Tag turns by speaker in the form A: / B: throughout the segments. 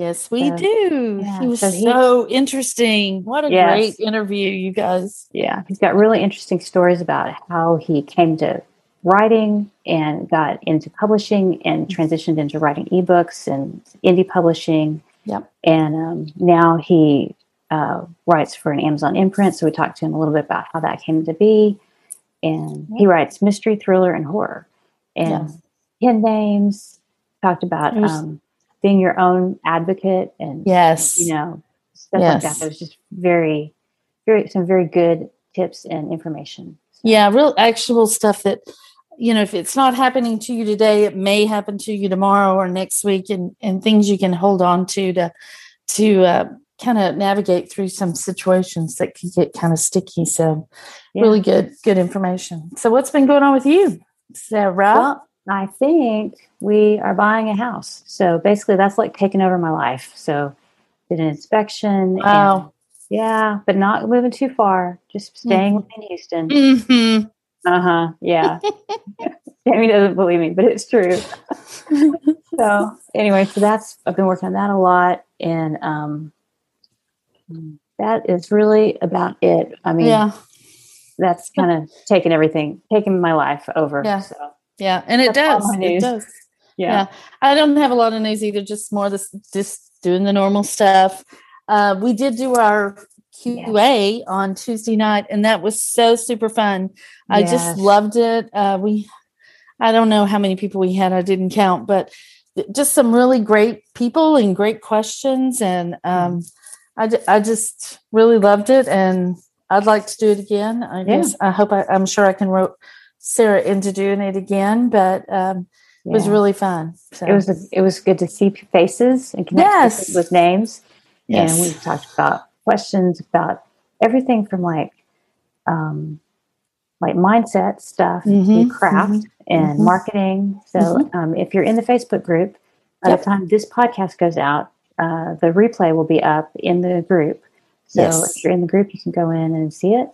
A: Yes, we so, do.
B: Yeah,
A: he was so, he, so, interesting. What a yes. great interview, you guys.
B: Yeah, he's got really interesting stories about how he came to writing and got into publishing and transitioned into writing ebooks and indie publishing.
A: Yep.
B: And um, now he uh, writes for an Amazon imprint. So we talked to him a little bit about how that came to be. And he writes mystery, thriller, and horror. And yes. pen names. Talked about um, being your own advocate and
A: yes,
B: you know stuff yes. like that. There's just very, very some very good tips and information.
A: So. Yeah, real actual stuff that you know if it's not happening to you today, it may happen to you tomorrow or next week, and and things you can hold on to to to uh, kind of navigate through some situations that can get kind of sticky. So, yeah. really good good information. So, what's been going on with you, Sarah?
B: Well, I think we are buying a house. So basically, that's like taking over my life. So did an inspection.
A: Wow.
B: Yeah, but not moving too far. Just staying mm-hmm. within Houston.
A: Mm-hmm.
B: Uh huh. Yeah. Jamie doesn't believe me, but it's true. so anyway, so that's I've been working on that a lot, and um, that is really about it. I mean,
A: yeah,
B: that's kind of taking everything, taking my life over.
A: Yeah.
B: So
A: yeah, and it does. It does.
B: Yeah. yeah.
A: I don't have a lot of news either. Just more this, just doing the normal stuff. Uh, we did do our QA yes. on Tuesday night, and that was so super fun. I yes. just loved it. Uh, we, I don't know how many people we had. I didn't count, but just some really great people and great questions, and um, I, I just really loved it, and I'd like to do it again. I yeah. guess I hope I, I'm sure I can wrote Sarah into doing it again, but um, yeah. it was really fun.
B: So. It was a, it was good to see faces and connect
A: yes.
B: with names.
A: Yes.
B: And we talked about questions about everything from like um, like mindset stuff mm-hmm. to craft mm-hmm. and mm-hmm. marketing. So mm-hmm. um, if you're in the Facebook group, by yep. the time this podcast goes out, uh, the replay will be up in the group. So yes. if you're in the group, you can go in and see it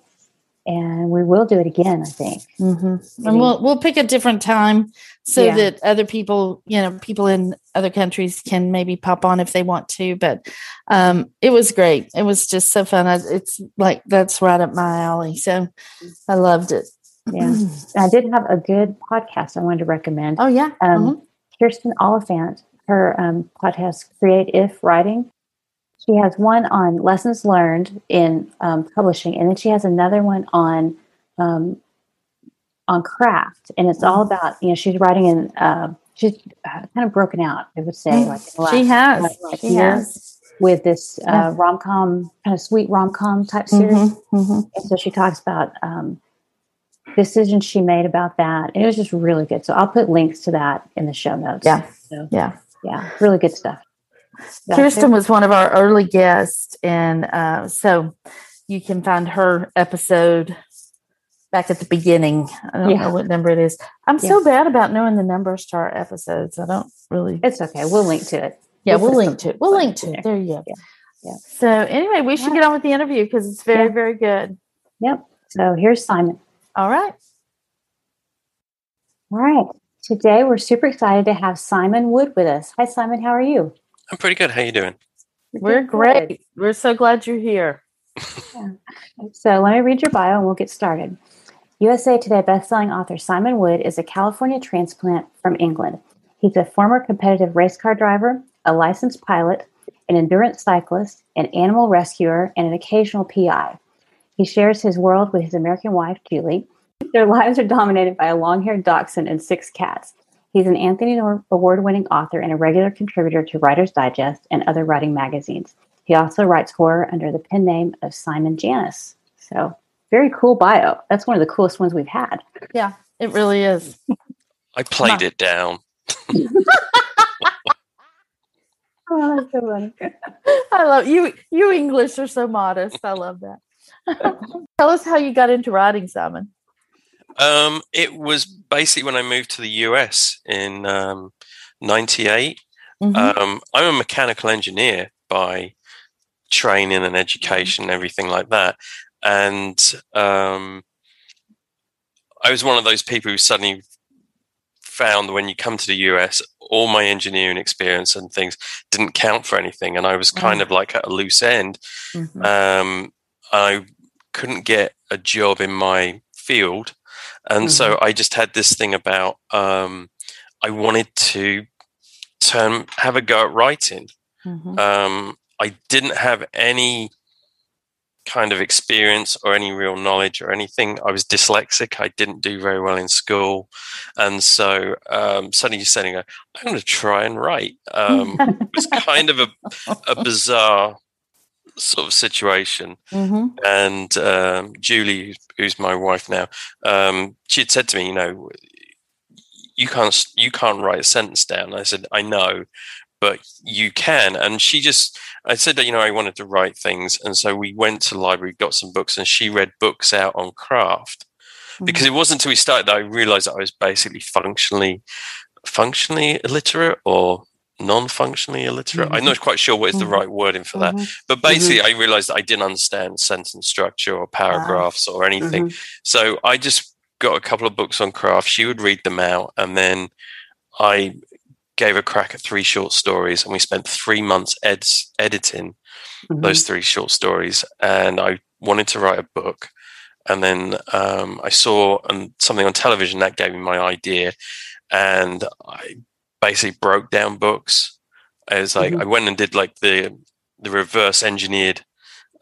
B: and we will do it again. I think,
A: mm-hmm. and we'll we'll pick a different time so yeah. that other people, you know, people in other countries can maybe pop on if they want to. But um, it was great. It was just so fun. I, it's like that's right up my alley. So I loved it.
B: Yeah, I did have a good podcast I wanted to recommend.
A: Oh yeah,
B: um, mm-hmm. Kirsten Oliphant. Her um, podcast, Create If Writing she has one on lessons learned in um, publishing, and then she has another one on um, on craft, and it's all about you know she's writing in uh, she's uh, kind of broken out. I would say like
A: she has like she has
B: with this uh, rom com kind of sweet rom com type series, mm-hmm, mm-hmm. and so she talks about um, decisions she made about that. And it was just really good. So I'll put links to that in the show notes.
A: Yeah,
B: so,
A: yeah,
B: yeah, really good stuff.
A: Kirsten was one of our early guests, and uh, so you can find her episode back at the beginning. I don't yeah. know what number it is. I'm yeah. so bad about knowing the numbers to our episodes. I don't really.
B: It's okay. We'll link to it.
A: Yeah, we'll, we'll link to it. We'll link to it. There you go. Yeah. yeah. So anyway, we should get on with the interview because it's very, very good.
B: Yep. So here's Simon.
A: All right.
B: All right. Today we're super excited to have Simon Wood with us. Hi, Simon. How are you?
C: I'm pretty good. How you doing?
A: We're great. We're so glad you're here.
B: yeah. So let me read your bio and we'll get started. USA Today bestselling author Simon Wood is a California transplant from England. He's a former competitive race car driver, a licensed pilot, an endurance cyclist, an animal rescuer, and an occasional PI. He shares his world with his American wife, Julie. Their lives are dominated by a long haired dachshund and six cats. He's an Anthony Award winning author and a regular contributor to Writer's Digest and other writing magazines. He also writes horror under the pen name of Simon Janus. So, very cool bio. That's one of the coolest ones we've had.
A: Yeah, it really is.
C: I played it down.
A: oh, that's so funny. I love you. You English are so modest. I love that. Tell us how you got into writing, Simon.
C: Um, it was basically when I moved to the US in um, '98. Mm-hmm. Um, I'm a mechanical engineer by training and education, and everything like that. And um, I was one of those people who suddenly found when you come to the US, all my engineering experience and things didn't count for anything, and I was kind mm. of like at a loose end. Mm-hmm. Um, I couldn't get a job in my field, and mm-hmm. so I just had this thing about um, I wanted to turn have a go at writing. Mm-hmm. Um, I didn't have any kind of experience or any real knowledge or anything. I was dyslexic. I didn't do very well in school. And so um, suddenly you're saying, I'm going to try and write. Um, it was kind of a, a bizarre sort of situation. Mm-hmm. And um, Julie, who's my wife now, um, she had said to me, you know, you can't you can't write a sentence down. I said, I know, but you can. And she just, I said that, you know, I wanted to write things. And so we went to the library, got some books, and she read books out on craft. Mm-hmm. Because it wasn't until we started that I realized that I was basically functionally, functionally illiterate or non-functionally illiterate. Mm-hmm. I'm not quite sure what is the mm-hmm. right wording for that. Mm-hmm. But basically, mm-hmm. I realized I didn't understand sentence structure or paragraphs or anything. So I just got a couple of books on craft. She would read them out, and then I gave a crack at three short stories, and we spent three months eds- editing mm-hmm. those three short stories. And I wanted to write a book, and then um, I saw um, something on television that gave me my idea, and I basically broke down books. I was like, mm-hmm. I went and did like the the reverse engineered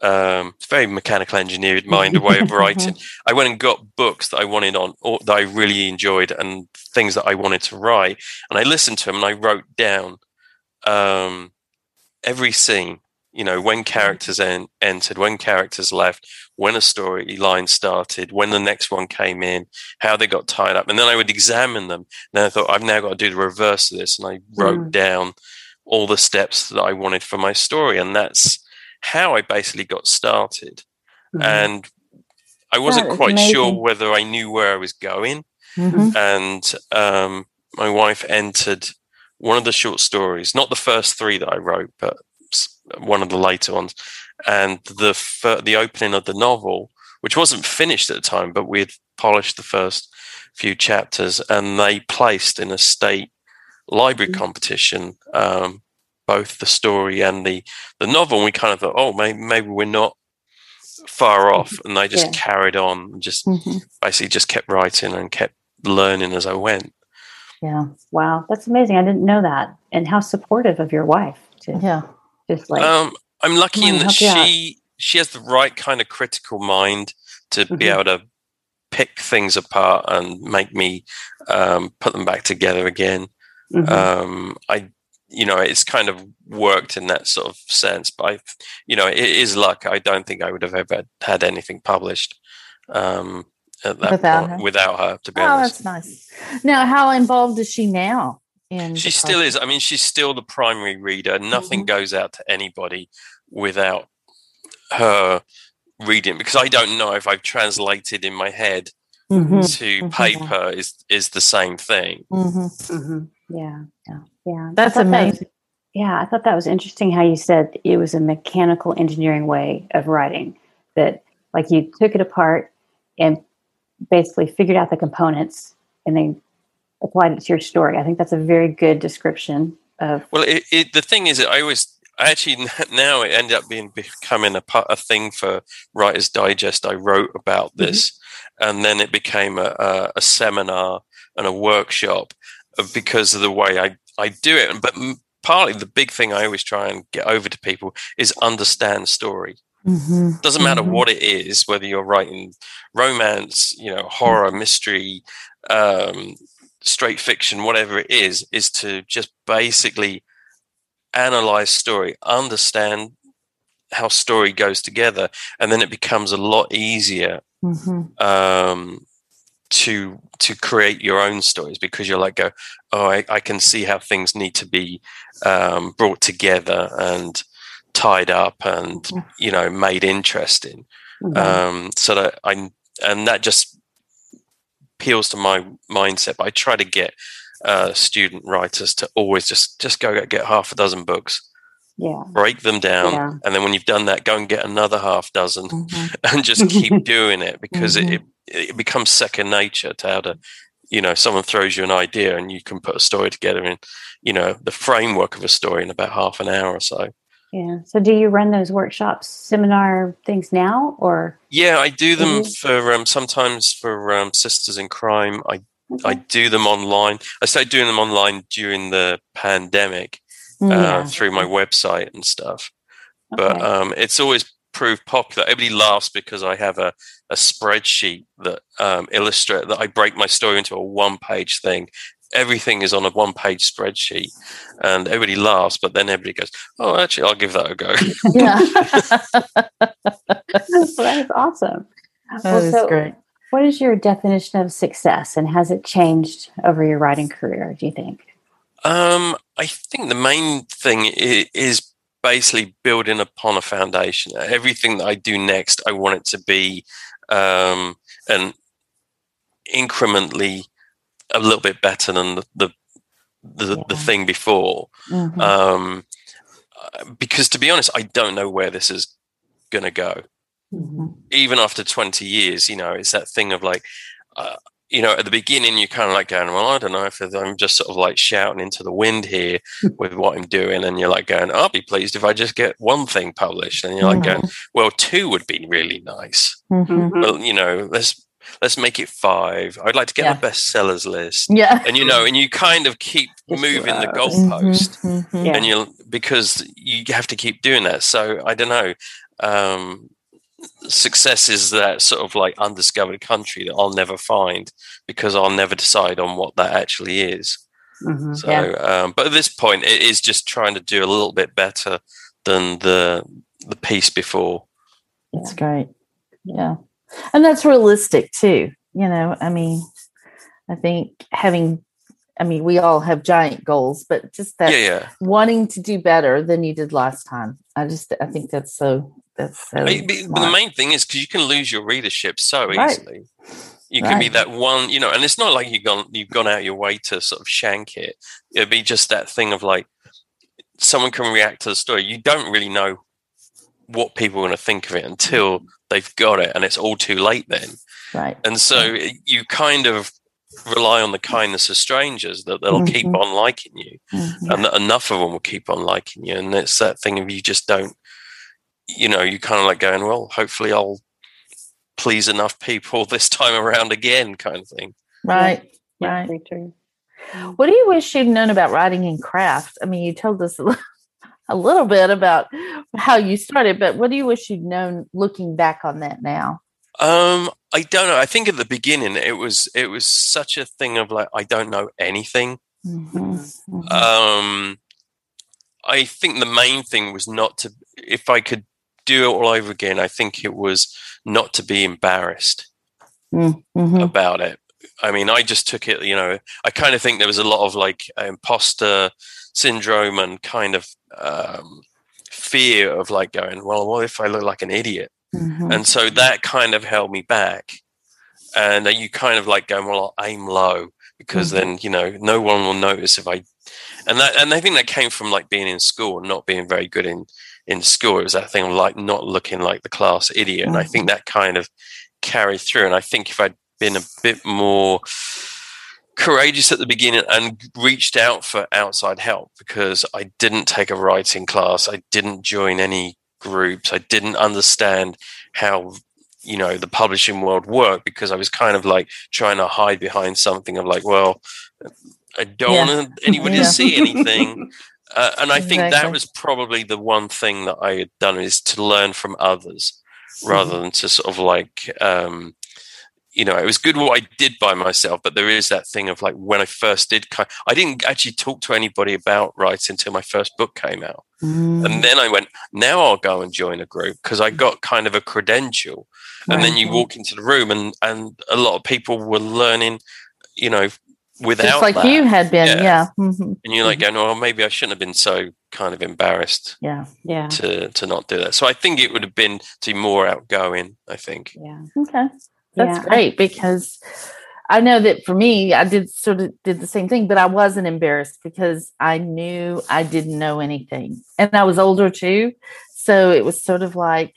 C: um, very mechanical engineered mind a way of writing. I went and got books that I wanted on, or that I really enjoyed, and things that I wanted to write, and I listened to them and I wrote down um, every scene. You know, when characters en- entered, when characters left, when a storyline started, when the next one came in, how they got tied up, and then I would examine them. And then I thought, I've now got to do the reverse of this, and I wrote mm. down all the steps that I wanted for my story, and that's how I basically got started. Mm-hmm. And I wasn't quite amazing. sure whether I knew where I was going. Mm-hmm. And um, my wife entered one of the short stories, not the first three that I wrote, but one of the later ones. And the fir- the opening of the novel, which wasn't finished at the time, but we had polished the first few chapters, and they placed in a state library mm-hmm. competition um, both the story and the the novel. And we kind of thought, oh, maybe, maybe we're not far off. Mm-hmm. And they just yeah. carried on, and just mm-hmm. basically just kept writing and kept learning as I went.
B: Yeah. Wow. That's amazing. I didn't know that. And how supportive of your wife to
A: yeah.
B: Just like
C: um, I'm lucky in that she she has the right kind of critical mind to mm-hmm. be able to pick things apart and make me um, put them back together again. Mm-hmm. Um, I you know, it's kind of worked in that sort of sense. But I, you know, it is luck. I don't think I would have ever had anything published um, at that without point her. without her. To be oh,
A: honest, that's nice. Now, how involved is she now?
C: In she still is. I mean, she's still the primary reader. Nothing mm-hmm. goes out to anybody without her reading because I don't know if I've translated in my head mm-hmm. to mm-hmm. paper is is the same thing.
B: Mm-hmm. Mm-hmm. Yeah, yeah. Yeah,
A: that's amazing.
B: That was, yeah, I thought that was interesting how you said it was a mechanical engineering way of writing. That like you took it apart and basically figured out the components and then applied it to your story. I think that's a very good description of.
C: Well, it, it, the thing is, I always I actually now it ended up being becoming a a thing for Writers Digest. I wrote about mm-hmm. this, mm-hmm. and then it became a, a, a, seminar and a workshop because of the way I I do it. But partly the big thing I always try and get over to people is understand story. Mm-hmm. Doesn't matter mm-hmm. what it is, whether you're writing romance, you know, horror, mystery, um, straight fiction, whatever it is, is to just basically analyze story, understand how story goes together, and then it becomes a lot easier mm-hmm. um, to to create your own stories because you're like go oh I, I can see how things need to be um, brought together and tied up and you know made interesting mm-hmm. um, so that I and that just appeals to my mindset but I try to get uh, student writers to always just just go get half a dozen books
B: yeah
C: break them down yeah. and then when you've done that go and get another half dozen mm-hmm. and just keep doing it because mm-hmm. it, it, it becomes second nature to how to you know someone throws you an idea and you can put a story together in you know the framework of a story in about half an hour or so
B: yeah so do you run those workshops seminar things now or
C: yeah i do them for um, sometimes for um, sisters in crime i okay. i do them online i started doing them online during the pandemic uh, yeah. through my website and stuff. Okay. But um, it's always proved popular. Everybody laughs because I have a, a spreadsheet that um, illustrate that I break my story into a one page thing. Everything is on a one page spreadsheet, and everybody laughs. But then everybody goes, "Oh, actually, I'll give that a go."
B: Yeah, that's awesome.
A: That well, is so great.
B: What is your definition of success, and has it changed over your writing career? Do you think?
C: Um, I think the main thing is basically building upon a foundation. Everything that I do next, I want it to be um, an incrementally a little bit better than the the, the, yeah. the thing before. Mm-hmm. Um, because to be honest, I don't know where this is going to go. Mm-hmm. Even after 20 years, you know, it's that thing of like, uh, you know, at the beginning, you're kind of like going, well, I don't know if I'm just sort of like shouting into the wind here with what I'm doing. And you're like going, I'll be pleased if I just get one thing published. And you're like mm-hmm. going, well, two would be really nice. Mm-hmm. Well, you know, let's, let's make it five. I'd like to get yeah. a bestsellers list.
A: Yeah.
C: And, you know, and you kind of keep just moving the goalpost mm-hmm. mm-hmm. and you'll because you have to keep doing that. So I don't know. Um, success is that sort of like undiscovered country that I'll never find because I'll never decide on what that actually is. Mm-hmm, so, yeah. um, but at this point, it is just trying to do a little bit better than the the piece before.
A: That's great. Yeah, and that's realistic too. You know, I mean, I think having I mean, we all have giant goals, but just that
C: yeah, yeah.
A: wanting to do better than you did last time. I just, I think that's so, that's so.
C: I mean, the main thing is because you can lose your readership so right. easily. You right. can be that one, you know, and it's not like you've gone, you've gone out your way to sort of shank it. It'd be just that thing of like, someone can react to the story. You don't really know what people are going to think of it until mm-hmm. They've got it, and it's all too late then.
A: Right.
C: And so you kind of rely on the kindness of strangers that they'll mm-hmm. keep on liking you mm-hmm. and that enough of them will keep on liking you and it's that thing of you just don't you know you kind of like going well hopefully i'll please enough people this time around again kind of thing
A: right yeah, right true. what do you wish you'd known about writing in craft i mean you told us a little bit about how you started but what do you wish you'd known looking back on that now
C: um, I don't know. I think at the beginning it was it was such a thing of like I don't know anything. Mm-hmm. Mm-hmm. Um, I think the main thing was not to if I could do it all over again. I think it was not to be embarrassed mm-hmm. about it. I mean, I just took it. You know, I kind of think there was a lot of like imposter syndrome and kind of um, fear of like going, well, what if I look like an idiot? Mm-hmm. And so that kind of held me back. And you kind of like going, well, I'll aim low because mm-hmm. then, you know, no one will notice if I, and that, and I think that came from like being in school and not being very good in, in school. It was that thing of like not looking like the class idiot. Mm-hmm. And I think mm-hmm. that kind of carried through. And I think if I'd been a bit more, courageous at the beginning and reached out for outside help because I didn't take a writing class. I didn't join any groups. I didn't understand how you know the publishing world worked because I was kind of like trying to hide behind something of like, well, I don't yeah. want anybody yeah. to see anything. Uh, and I think exactly. that was probably the one thing that I had done is to learn from others rather mm-hmm. than to sort of like, um, you know, it was good what I did by myself, but there is that thing of like when I first did, I didn't actually talk to anybody about writing until my first book came out. Mm. And then I went, now I'll go and join a group because I got kind of a credential. And then you walk into the room and, and a lot of people were learning, you know, without Just
A: like
C: that.
A: you had been. Yeah. yeah.
C: Mm-hmm. And you're like mm-hmm. going, oh, maybe I shouldn't have been so kind of embarrassed.
A: Yeah.
B: Yeah.
C: To, to not do that. So I think it would have been to be more outgoing, I think.
B: Yeah.
A: Okay. That's yeah. great because I know that for me, I did sort of did the same thing, but I wasn't embarrassed because I knew I didn't know anything. And I was older too. So it was sort of like,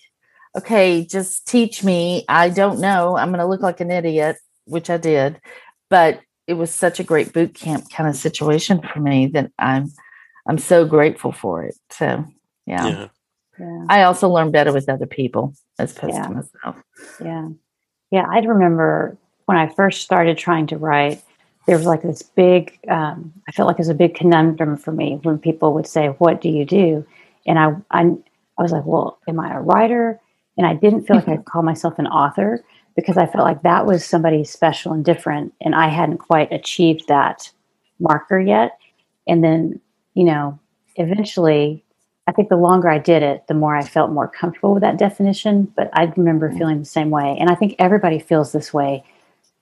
A: okay, just teach me. I don't know. I'm going to look like an idiot, which I did. But it was such a great boot camp kind of situation for me that I'm I'm so grateful for it. So yeah. yeah. yeah. I also learn better with other people as opposed yeah. to myself.
B: Yeah. Yeah, I remember when I first started trying to write, there was like this big, um, I felt like it was a big conundrum for me when people would say, What do you do? And I, I, I was like, Well, am I a writer? And I didn't feel like I could call myself an author because I felt like that was somebody special and different. And I hadn't quite achieved that marker yet. And then, you know, eventually I think the longer I did it, the more I felt more comfortable with that definition. But I remember feeling the same way. And I think everybody feels this way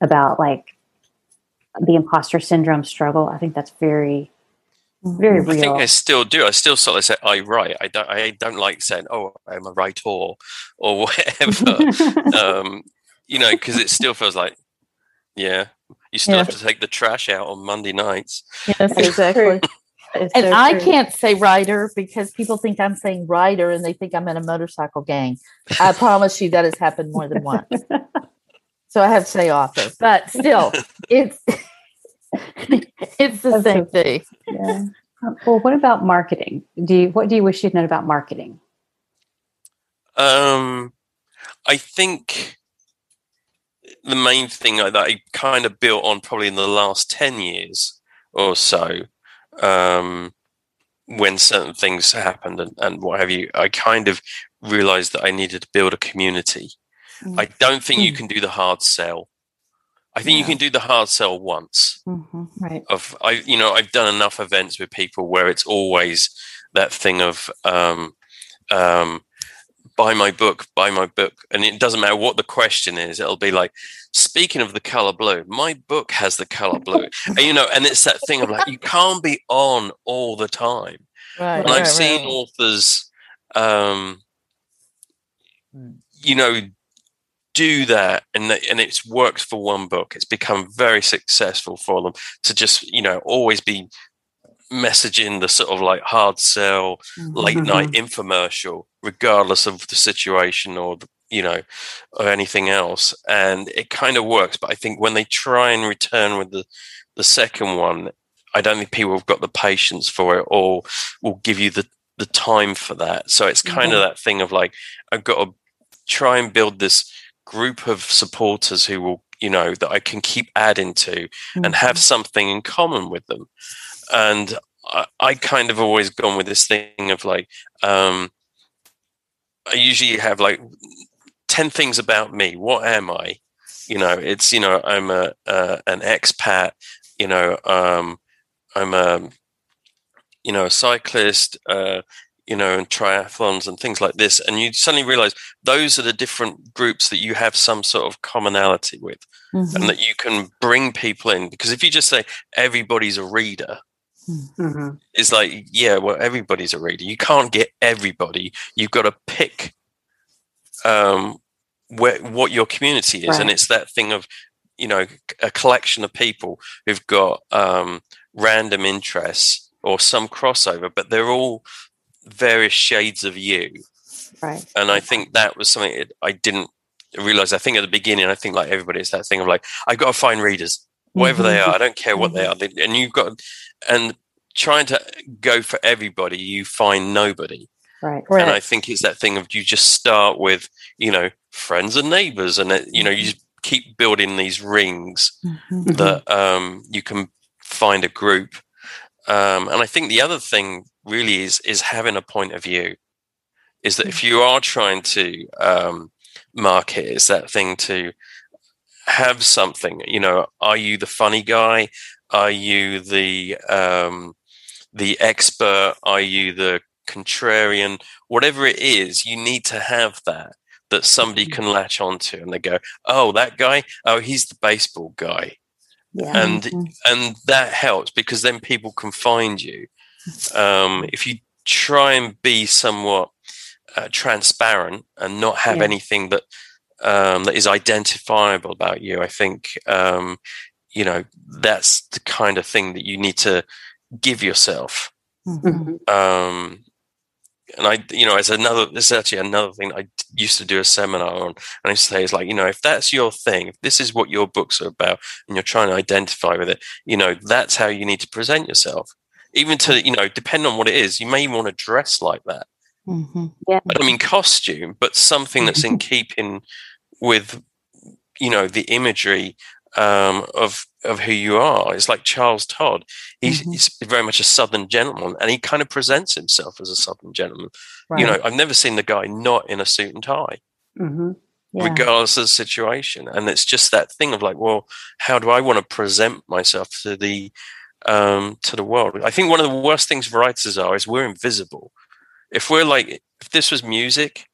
B: about like the imposter syndrome struggle. I think that's very, very real. I
C: think I still do. I still sort of say I write. I don't. I don't like saying, "Oh, I'm a writer" or whatever. um, you know, because it still feels like, yeah, you still yeah. have to take the trash out on Monday nights.
A: Yes, exactly and so I true. can't say writer because people think I'm saying rider and they think I'm in a motorcycle gang. I promise you that has happened more than once. so I have to say author, but still, it's it's the That's same thing.
B: Yeah. Well, what about marketing? Do you what do you wish you'd known about marketing?
C: Um, I think the main thing that I kind of built on probably in the last ten years or so um, when certain things happened and, and what have you, I kind of realized that I needed to build a community. Mm-hmm. I don't think mm-hmm. you mm. can do the hard sell. I think yeah. you can do the hard sell once.
B: Mm-hmm. Right.
C: Of I, you know, I've done enough events with people where it's always that thing of um, um, buy my book, buy my book. And it doesn't matter what the question is, it'll be like, speaking of the color blue, my book has the color blue. and, you know, and it's that thing of like, you can't be on all the time. Right, and I've right, seen right. authors, um, you know, do that and and it works for one book. It's become very successful for them to just, you know, always be messaging the sort of like hard sell mm-hmm. late night mm-hmm. infomercial regardless of the situation or the, you know or anything else and it kind of works but i think when they try and return with the the second one i don't think people have got the patience for it or will give you the the time for that so it's kind mm-hmm. of that thing of like i've got to try and build this group of supporters who will you know that i can keep adding to mm-hmm. and have something in common with them and I, I, kind of always gone with this thing of like um, I usually have like 10 things about me. What am I? You know, it's, you know, I'm a, uh, an expat, you know, um, I'm a, you know, a cyclist, uh, you know, and triathlons and things like this. And you suddenly realize those are the different groups that you have some sort of commonality with mm-hmm. and that you can bring people in. Because if you just say everybody's a reader, Mm-hmm. It's like, yeah, well, everybody's a reader. You can't get everybody. You've got to pick um, where, what your community is, right. and it's that thing of, you know, a collection of people who've got um, random interests or some crossover, but they're all various shades of you.
B: Right.
C: And I think that was something I didn't realize. I think at the beginning, I think like everybody, it's that thing of like, I've got to find readers, whatever mm-hmm. they are. I don't care what mm-hmm. they are. And you've got, and trying to go for everybody, you find nobody.
B: Right.
C: And I think it's that thing of you just start with, you know, friends and neighbors, and it, you know, you keep building these rings mm-hmm. that um, you can find a group. Um, and I think the other thing really is is having a point of view. Is that if you are trying to um, market, it's that thing to have something. You know, are you the funny guy? Are you the um, the expert? Are you the contrarian? Whatever it is, you need to have that that somebody mm-hmm. can latch onto, and they go, "Oh, that guy. Oh, he's the baseball guy." Yeah. And mm-hmm. and that helps because then people can find you. Um, if you try and be somewhat uh, transparent and not have yeah. anything that um, that is identifiable about you, I think um, you know that's the kind of thing that you need to give yourself. Mm-hmm. Um, and I, you know, as another, this is actually another thing I used to do a seminar on, and I used to say is like, you know, if that's your thing, if this is what your books are about, and you're trying to identify with it, you know, that's how you need to present yourself. Even to, you know, depending on what it is, you may want to dress like that. Mm-hmm. Yeah. I don't mean costume, but something that's in keeping with, you know, the imagery um, of of who you are. It's like Charles Todd. He's, mm-hmm. he's, very much a Southern gentleman, and he kind of presents himself as a Southern gentleman. Right. You know, I've never seen the guy not in a suit and tie, mm-hmm. yeah. regardless of the situation. And it's just that thing of like, well, how do I want to present myself to the um, to the world? I think one of the worst things writers are is we're invisible. If we're like, if this was music,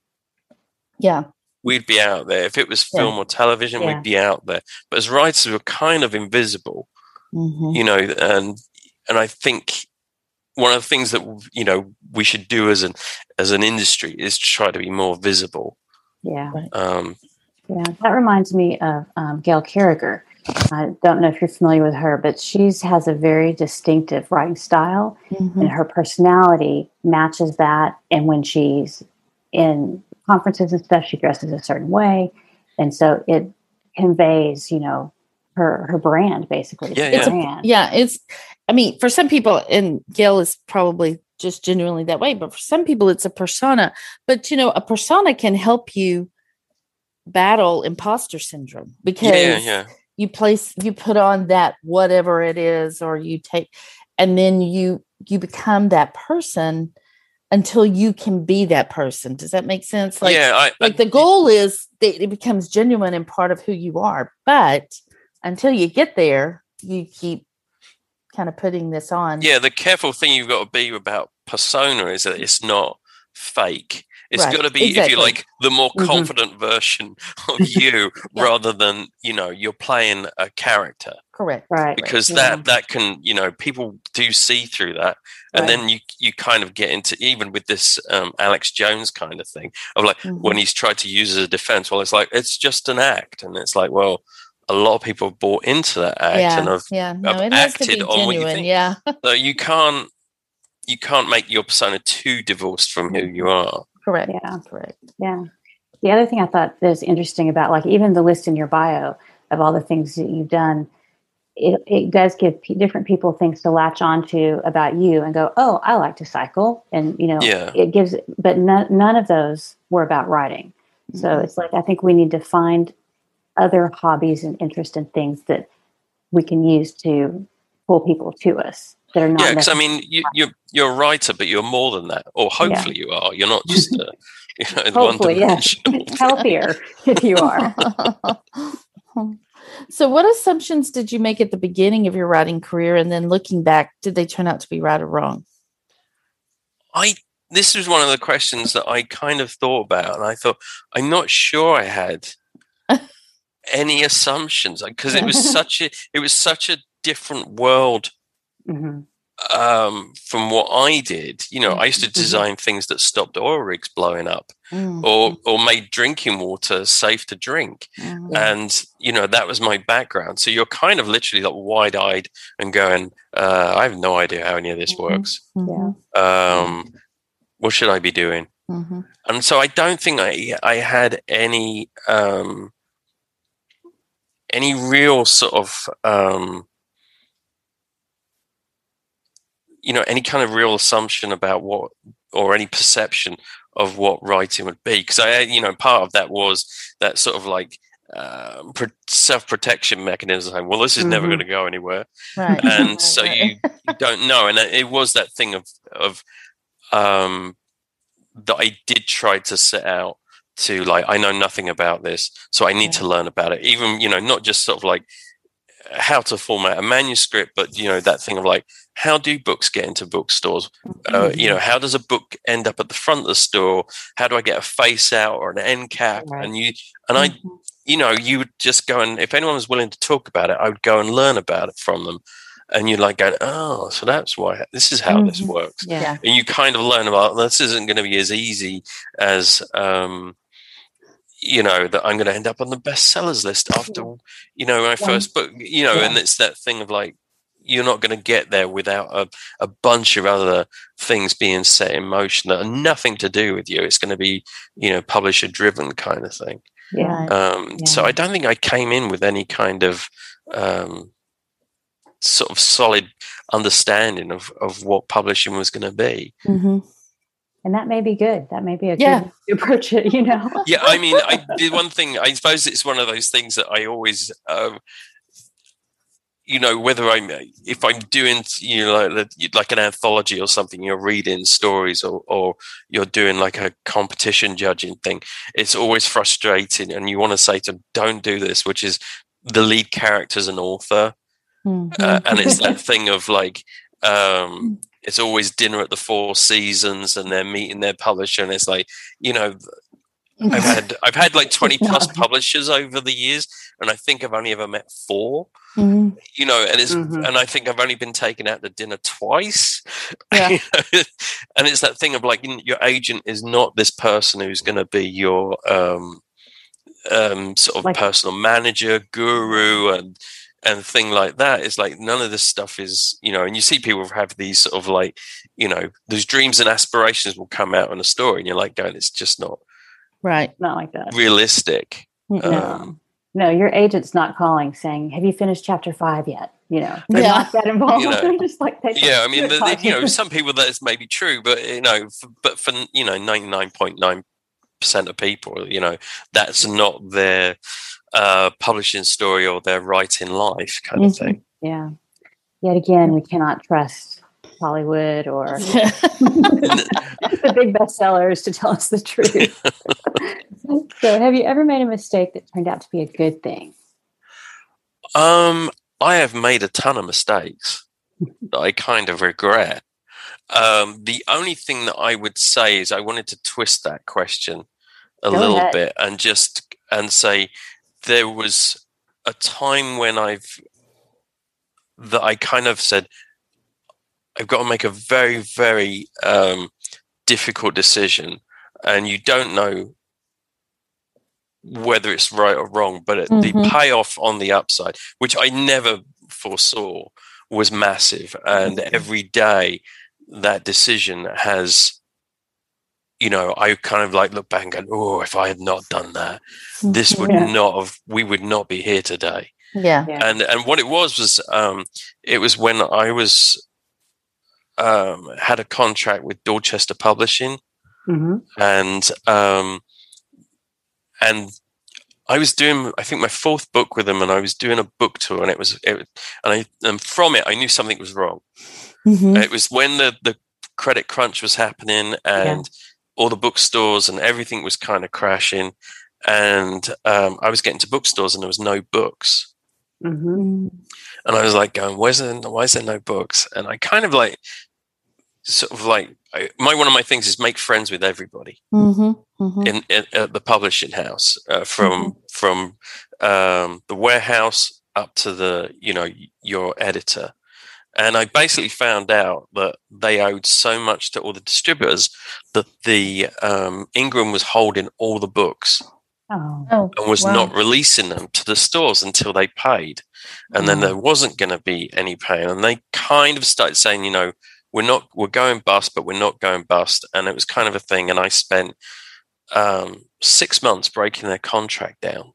A: yeah,
C: we'd be out there. If it was film yeah. or television, yeah. we'd be out there. But as writers, we're kind of invisible, mm-hmm. you know. And and I think one of the things that you know we should do as an as an industry is to try to be more visible.
B: Yeah. Um, yeah, that reminds me of um, Gail Carriger. I don't know if you're familiar with her, but she has a very distinctive writing style, mm-hmm. and her personality matches that. And when she's in conferences and stuff, she dresses a certain way, and so it conveys, you know, her her brand basically.
A: Yeah, yeah. Brand. yeah. It's, I mean, for some people, and Gail is probably just genuinely that way, but for some people, it's a persona. But you know, a persona can help you battle imposter syndrome because yeah, yeah. You place you put on that whatever it is, or you take, and then you you become that person until you can be that person. Does that make sense? Like, yeah, I, like I, the goal is that it becomes genuine and part of who you are. But until you get there, you keep kind of putting this on.
C: Yeah, the careful thing you've got to be about persona is that it's not fake. It's right. got to be, exactly. if you like, the more mm-hmm. confident mm-hmm. version of you yeah. rather than, you know, you're playing a character.
A: Correct.
B: Right.
C: Because right. that, yeah. that can, you know, people do see through that. And right. then you, you kind of get into, even with this um, Alex Jones kind of thing of like mm-hmm. when he's tried to use as a defense, well, it's like, it's just an act. And it's like, well, a lot of people have bought into that act
A: yeah.
C: and have,
A: yeah. No, have acted on what you think. Yeah.
C: so you can't, you can't make your persona too divorced from who you are.
A: Correct.
B: Yeah.
A: Correct.
B: Yeah. The other thing I thought was interesting about like even the list in your bio of all the things that you've done, it, it does give p- different people things to latch onto about you and go, oh, I like to cycle. And, you know,
C: yeah.
B: it gives, but none, none of those were about writing. Mm-hmm. So it's like, I think we need to find other hobbies and interest in things that we can use to pull people to us that are not.
C: Yeah, because I mean, you, you're you're a writer, but you're more than that, or hopefully yeah. you are. You're not just uh, a, you know, hopefully, yeah,
B: healthier if you are.
A: so, what assumptions did you make at the beginning of your writing career, and then looking back, did they turn out to be right or wrong?
C: I this was one of the questions that I kind of thought about, and I thought I'm not sure I had any assumptions because it was such a it was such a different world mm-hmm. um, from what I did. You know, I used to mm-hmm. design things that stopped oil rigs blowing up, mm-hmm. or or made drinking water safe to drink, mm-hmm. and you know that was my background. So you're kind of literally like wide eyed and going, uh, I have no idea how any of this
B: mm-hmm.
C: works.
B: Yeah.
C: Um, what should I be doing? Mm-hmm. And so I don't think I I had any um, any real sort of um, you know any kind of real assumption about what or any perception of what writing would be because i you know part of that was that sort of like um, self-protection mechanism saying, well this is mm-hmm. never going to go anywhere right. and so you, you, don't know and it was that thing of of um, that i did try to set out to like I know nothing about this, so I need to learn about it. Even you know, not just sort of like how to format a manuscript, but you know that thing of like how do books get into bookstores? Mm-hmm. Uh, you know, how does a book end up at the front of the store? How do I get a face out or an end cap? Right. And you and mm-hmm. I, you know, you would just go and if anyone was willing to talk about it, I would go and learn about it from them. And you're like going, oh, so that's why this is how mm-hmm. this works.
A: Yeah.
C: And you kind of learn about this isn't going to be as easy as um, you know that I'm going to end up on the bestsellers list after you know my first book. You know, yeah. and it's that thing of like you're not going to get there without a, a bunch of other things being set in motion that are nothing to do with you. It's going to be you know publisher driven kind of thing.
B: Yeah.
C: Um, yeah. So I don't think I came in with any kind of um, sort of solid understanding of of what publishing was going to be.
B: Mm-hmm and that may be good. That may be a yeah. good approach it, you know.
C: yeah, I mean, I did one thing. I suppose it's one of those things that I always, um, you know, whether I'm if I'm doing, you know, like, like an anthology or something, you're reading stories, or or you're doing like a competition judging thing. It's always frustrating, and you want to say to don't do this, which is the lead character's an author, mm-hmm. uh, and it's that thing of like. Um, it's always dinner at the Four Seasons, and they're meeting their publisher, and it's like you know, I've had I've had like twenty plus publishers over the years, and I think I've only ever met 4 mm-hmm. You know, and it's mm-hmm. and I think I've only been taken out to dinner twice. Yeah. and it's that thing of like your agent is not this person who's going to be your um, um, sort of like, personal manager, guru, and and thing like that is like none of this stuff is you know and you see people have these sort of like you know those dreams and aspirations will come out in a story and you're like going it's just not
A: right.
B: Not like that.
C: realistic.
B: No um, no your agent's not calling saying have you finished chapter five yet? You know they're yeah. not that involved. you know, just like
C: yeah i mean the, the, you know some people that is maybe true but you know for, but for you know 99.9 percent of people you know that's not their uh, publishing story or their writing life kind mm-hmm. of thing.
B: Yeah. Yet again, we cannot trust Hollywood or the big bestsellers to tell us the truth. so, have you ever made a mistake that turned out to be a good thing?
C: Um, I have made a ton of mistakes that I kind of regret. Um, the only thing that I would say is I wanted to twist that question a Go little ahead. bit and just and say there was a time when I've that I kind of said I've got to make a very very um, difficult decision, and you don't know whether it's right or wrong, but mm-hmm. the payoff on the upside, which I never foresaw, was massive, and mm-hmm. every day that decision has you know, I kind of like look back and go, oh, if I had not done that, this would yeah. not have, we would not be here today.
A: Yeah.
C: yeah. And and what it was was, um, it was when I was um, had a contract with Dorchester Publishing, mm-hmm. and um, and I was doing, I think, my fourth book with them, and I was doing a book tour, and it was, it, and I, and from it, I knew something was wrong. Mm-hmm. It was when the the credit crunch was happening, and yeah all the bookstores and everything was kind of crashing. And um, I was getting to bookstores and there was no books. Mm-hmm. And I was like going, where's there, why is there no books? And I kind of like, sort of like, I, my one of my things is make friends with everybody mm-hmm. Mm-hmm. In, in, at the publishing house, uh, from mm-hmm. from um, the warehouse up to the you know your editor, and I basically found out that they owed so much to all the distributors that the um, Ingram was holding all the books
B: oh. oh
C: and was wow. not releasing them to the stores until they paid. And then there wasn't going to be any paying. And they kind of started saying, you know, we're not, we're going bust, but we're not going bust. And it was kind of a thing. And I spent um, six months breaking their contract down.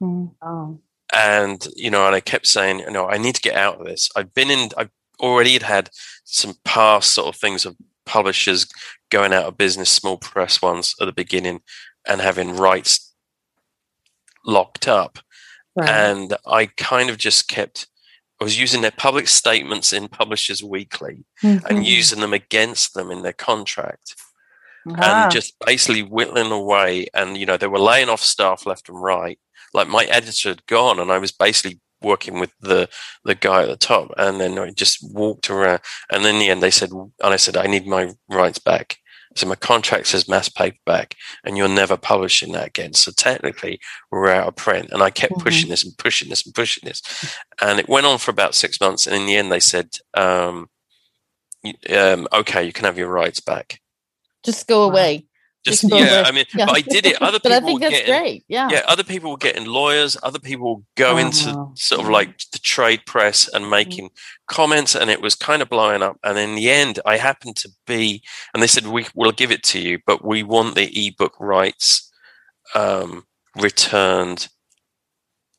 B: Mm. Oh
C: and you know and i kept saying you know i need to get out of this i've been in i've already had had some past sort of things of publishers going out of business, small press ones at the beginning, and having rights locked up. Right. And I kind of just kept, I was using their public statements in Publishers Weekly mm-hmm. and using them against them in their contract. and just basically whittling away. And you know, they were laying off staff left and right. Like my editor had gone, and I was basically working with the the guy at the top, and then I just walked around. And in the end, they said, and I said, I need my rights back. So my contract says mass paperback, and you're never publishing that again. So technically, we're out of print. And I kept mm-hmm. pushing this and pushing this and pushing this, and it went on for about six months. And in the end, they said, um, um, "Okay, you can have your rights back."
A: Just go away.
C: Just yeah, I mean, yeah. but I did it. Other people,
A: but I think that's
C: getting,
A: great. Yeah,
C: yeah. Other people were getting lawyers. Other people go oh, into wow. sort of like the trade press and mm-hmm. making mm-hmm. comments, and it was kind of blowing up. And in the end, I happened to be, and they said, "We will give it to you, but we want the ebook rights um, returned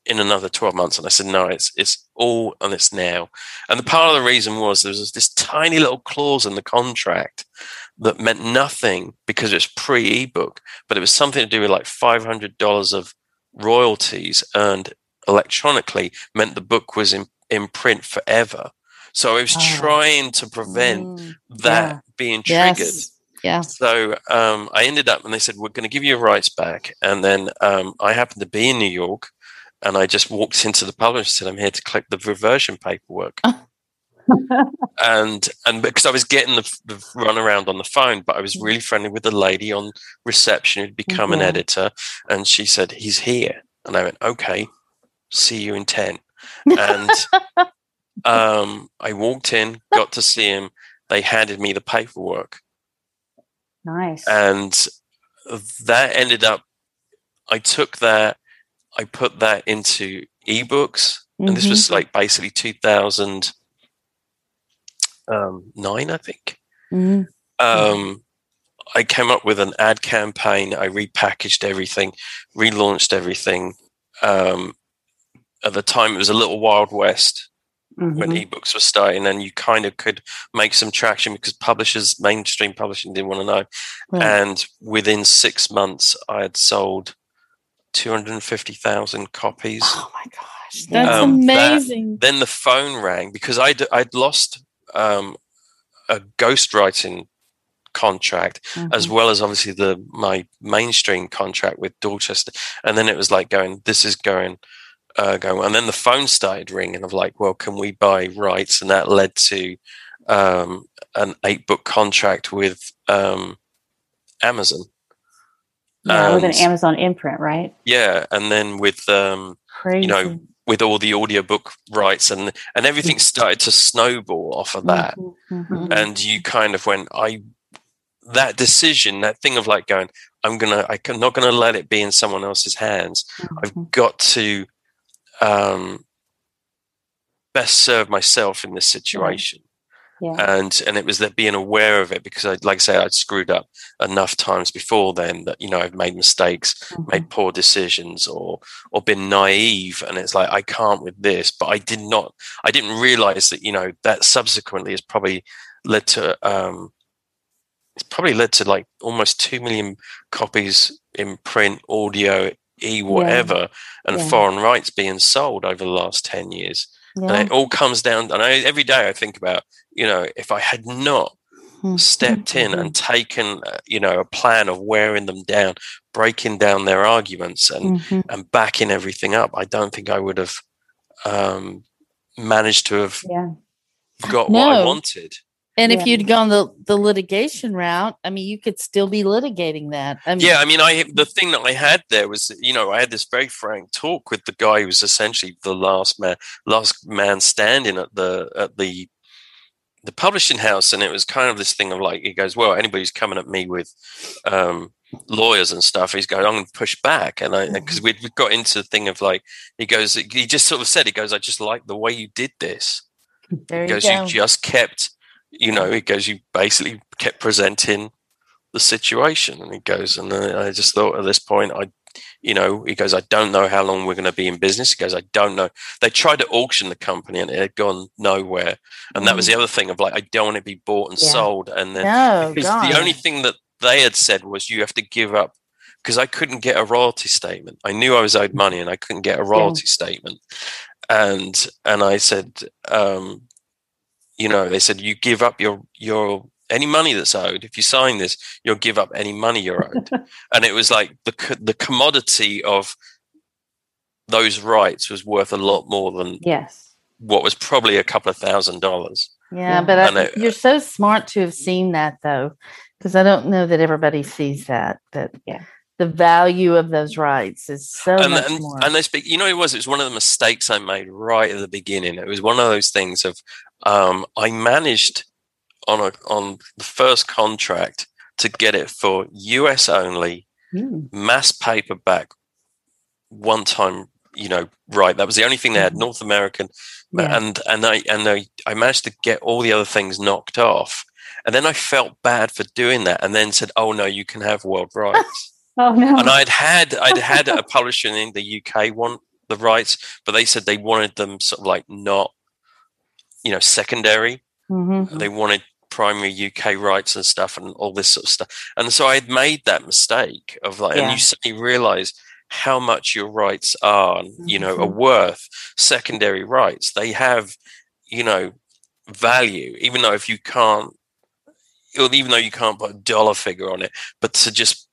C: in another 12 months and i said no it's it's all and it's now and the part of the reason was there was this tiny little clause in the contract that meant nothing because it's pre ebook, but it was something to do with like $500 of royalties earned electronically meant the book was in, in print forever. So I was oh. trying to prevent mm, that yeah. being triggered. Yes.
A: Yeah.
C: So um, I ended up, and they said, We're going to give you your rights back. And then um, I happened to be in New York, and I just walked into the publisher and said, I'm here to collect the reversion paperwork. and and because I was getting the, the, run around on the phone, but I was really friendly with the lady on reception who'd become an editor, and she said he's here, and I went okay, see you in ten, and um, I walked in, got to see him. They handed me the paperwork.
B: Nice.
C: And that ended up. I took that. I put that into ebooks, mm-hmm. and this was mm-hmm. like basically 2000 um, nine, I think. Mm-hmm. Um, I came up with an ad campaign. I repackaged everything, relaunched everything. Um, at the time, it was a little wild west mm-hmm. when ebooks were starting, and you kind of could make some traction because publishers, mainstream publishing, didn't want to know. Right. And within six months, I had sold two hundred and fifty thousand copies.
A: Oh my gosh, that's um, amazing!
C: That, then the phone rang because I'd I'd lost um, a ghostwriting contract mm-hmm. as well as obviously the my mainstream contract with Dorchester. And then it was like going this is going uh going and then the phone started ringing of like well can we buy rights? And that led to um an eight book contract with um Amazon.
B: Yeah and, with an Amazon imprint right?
C: Yeah and then with um Crazy. you know with all the audiobook rights and and everything mm. started to snowball off of that mm-hmm, mm-hmm. and you kind of went i that decision that thing of like going i'm gonna i'm not gonna let it be in someone else's hands mm-hmm. i've got to um best serve myself in this situation yeah. and and it was that being aware of it because I like I say I'd screwed up enough times before then that you know I've made mistakes, mm-hmm. made poor decisions, or or been naive, and it's like I can't with this, but I did not, I didn't realize that you know that subsequently has probably led to um, it's probably led to like almost two million copies in print, audio, e whatever, yeah. and yeah. foreign rights being sold over the last ten years. Yeah. And it all comes down. And I, every day I think about you know, if I had not mm-hmm. stepped in and mm-hmm. taken, uh, you know, a plan of wearing them down, breaking down their arguments and, mm-hmm. and backing everything up, I don't think I would have um, managed to have yeah. got no. what I wanted.
A: And yeah. if you'd gone the, the litigation route, I mean, you could still be litigating that. I mean,
C: yeah, I mean, I the thing that I had there was, you know, I had this very frank talk with the guy who was essentially the last man, last man standing at the at the the publishing house, and it was kind of this thing of like, he goes, well, anybody's coming at me with um, lawyers and stuff, he's going, I'm going to push back. And I, because mm-hmm. we'd, we got into the thing of like, he goes, he just sort of said, he goes, I just like the way you did this.
A: There
C: he goes,
A: you,
C: you just kept, you know, he goes, you basically kept presenting the situation. And he goes, and I just thought at this point, I you know, he goes, I don't know how long we're going to be in business. He goes, I don't know. They tried to auction the company and it had gone nowhere. And that was the mm. other thing of like, I don't want to be bought and yeah. sold. And then
A: no,
C: the only thing that they had said was you have to give up because I couldn't get a royalty statement. I knew I was owed money and I couldn't get a royalty yeah. statement. And and I said, um, you know, they said you give up your your any money that's owed. If you sign this, you'll give up any money you're owed. and it was like the the commodity of those rights was worth a lot more than
B: yes
C: what was probably a couple of thousand dollars.
A: Yeah, but I, it, you're so smart to have seen that though, because I don't know that everybody sees that. That
B: yeah.
A: the value of those rights is so
C: and,
A: much
C: and,
A: more.
C: And they speak. You know, it was. It was one of the mistakes I made right at the beginning. It was one of those things of um, I managed on a on the first contract to get it for US only,
B: mm.
C: mass paperback, one time. You know, right. That was the only thing they had.
B: Mm-hmm.
C: North American, yeah. and and I and I, I managed to get all the other things knocked off. And then I felt bad for doing that, and then said, "Oh no, you can have world rights."
B: oh no!
C: And I'd had I'd had a publisher in the UK want the rights, but they said they wanted them sort of like not, you know, secondary.
A: Mm-hmm.
C: They wanted primary UK rights and stuff, and all this sort of stuff. And so I had made that mistake of like, yeah. and you suddenly realize how much your rights are, you know, mm-hmm. are worth. Secondary rights, they have, you know, value, even though if you can't, even though you can't put a dollar figure on it, but to just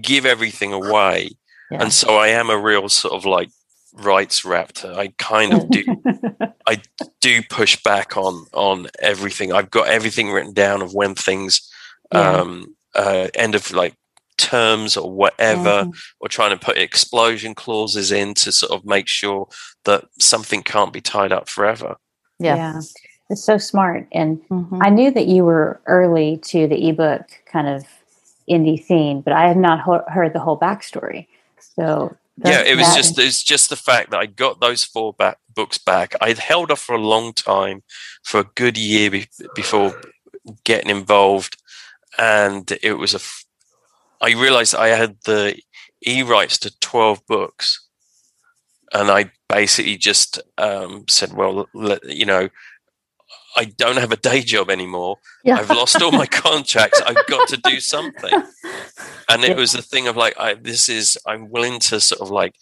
C: give everything away. Yeah. And so I am a real sort of like rights raptor. I kind of do, I do push back on on everything. I've got everything written down of when things yeah. um, uh, end of like terms or whatever, mm-hmm. or trying to put explosion clauses in to sort of make sure that something can't be tied up forever.
A: Yeah. yeah.
B: It's so smart. And mm-hmm. I knew that you were early to the ebook kind of indie scene, but I had not ho- heard the whole backstory. So
C: yeah, it was just it's just the fact that I got those four back, books back. I'd held off for a long time, for a good year be- before getting involved, and it was a I realized I had the e rights to 12 books. And I basically just um, said, well, let, you know, I don't have a day job anymore. Yeah. I've lost all my contracts. I've got to do something. And it yeah. was the thing of like, I, this is, I'm willing to sort of like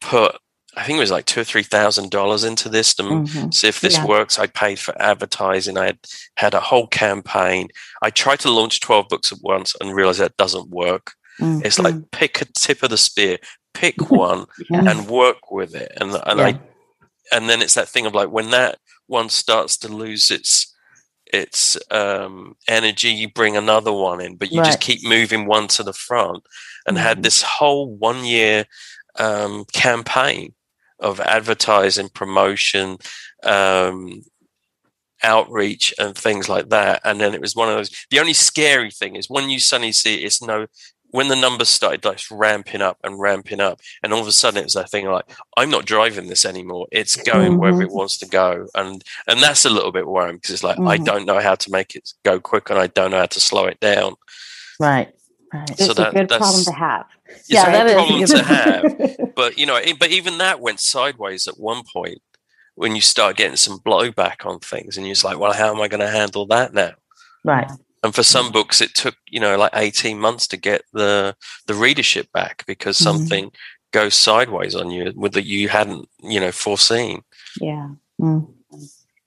C: put I think it was like two or three thousand dollars into this to mm-hmm. see if this yeah. works. I paid for advertising. I had had a whole campaign. I tried to launch twelve books at once and realized that doesn't work. Mm-hmm. It's like pick a tip of the spear, pick one, and work with it. And and. I and then it's that thing of like when that one starts to lose its its um, energy, you bring another one in, but you right. just keep moving one to the front. And mm-hmm. had this whole one year um, campaign of advertising, promotion, um, outreach, and things like that. And then it was one of those. The only scary thing is when you suddenly see it's no. When the numbers started like ramping up and ramping up, and all of a sudden it was that thing like I'm not driving this anymore. It's going mm-hmm. wherever it wants to go, and and that's a little bit worrying because it's like mm-hmm. I don't know how to make it go quick, and I don't know how to slow it down.
A: Right. Right.
B: It's so that, a good problem to have.
C: It's yeah, a good problem to have. But you know, but even that went sideways at one point when you start getting some blowback on things, and you're just like, well, how am I going to handle that now?
A: Right.
C: And for some books, it took you know like 18 months to get the the readership back because mm-hmm. something goes sideways on you with that you hadn't you know foreseen.
B: Yeah.
A: Mm.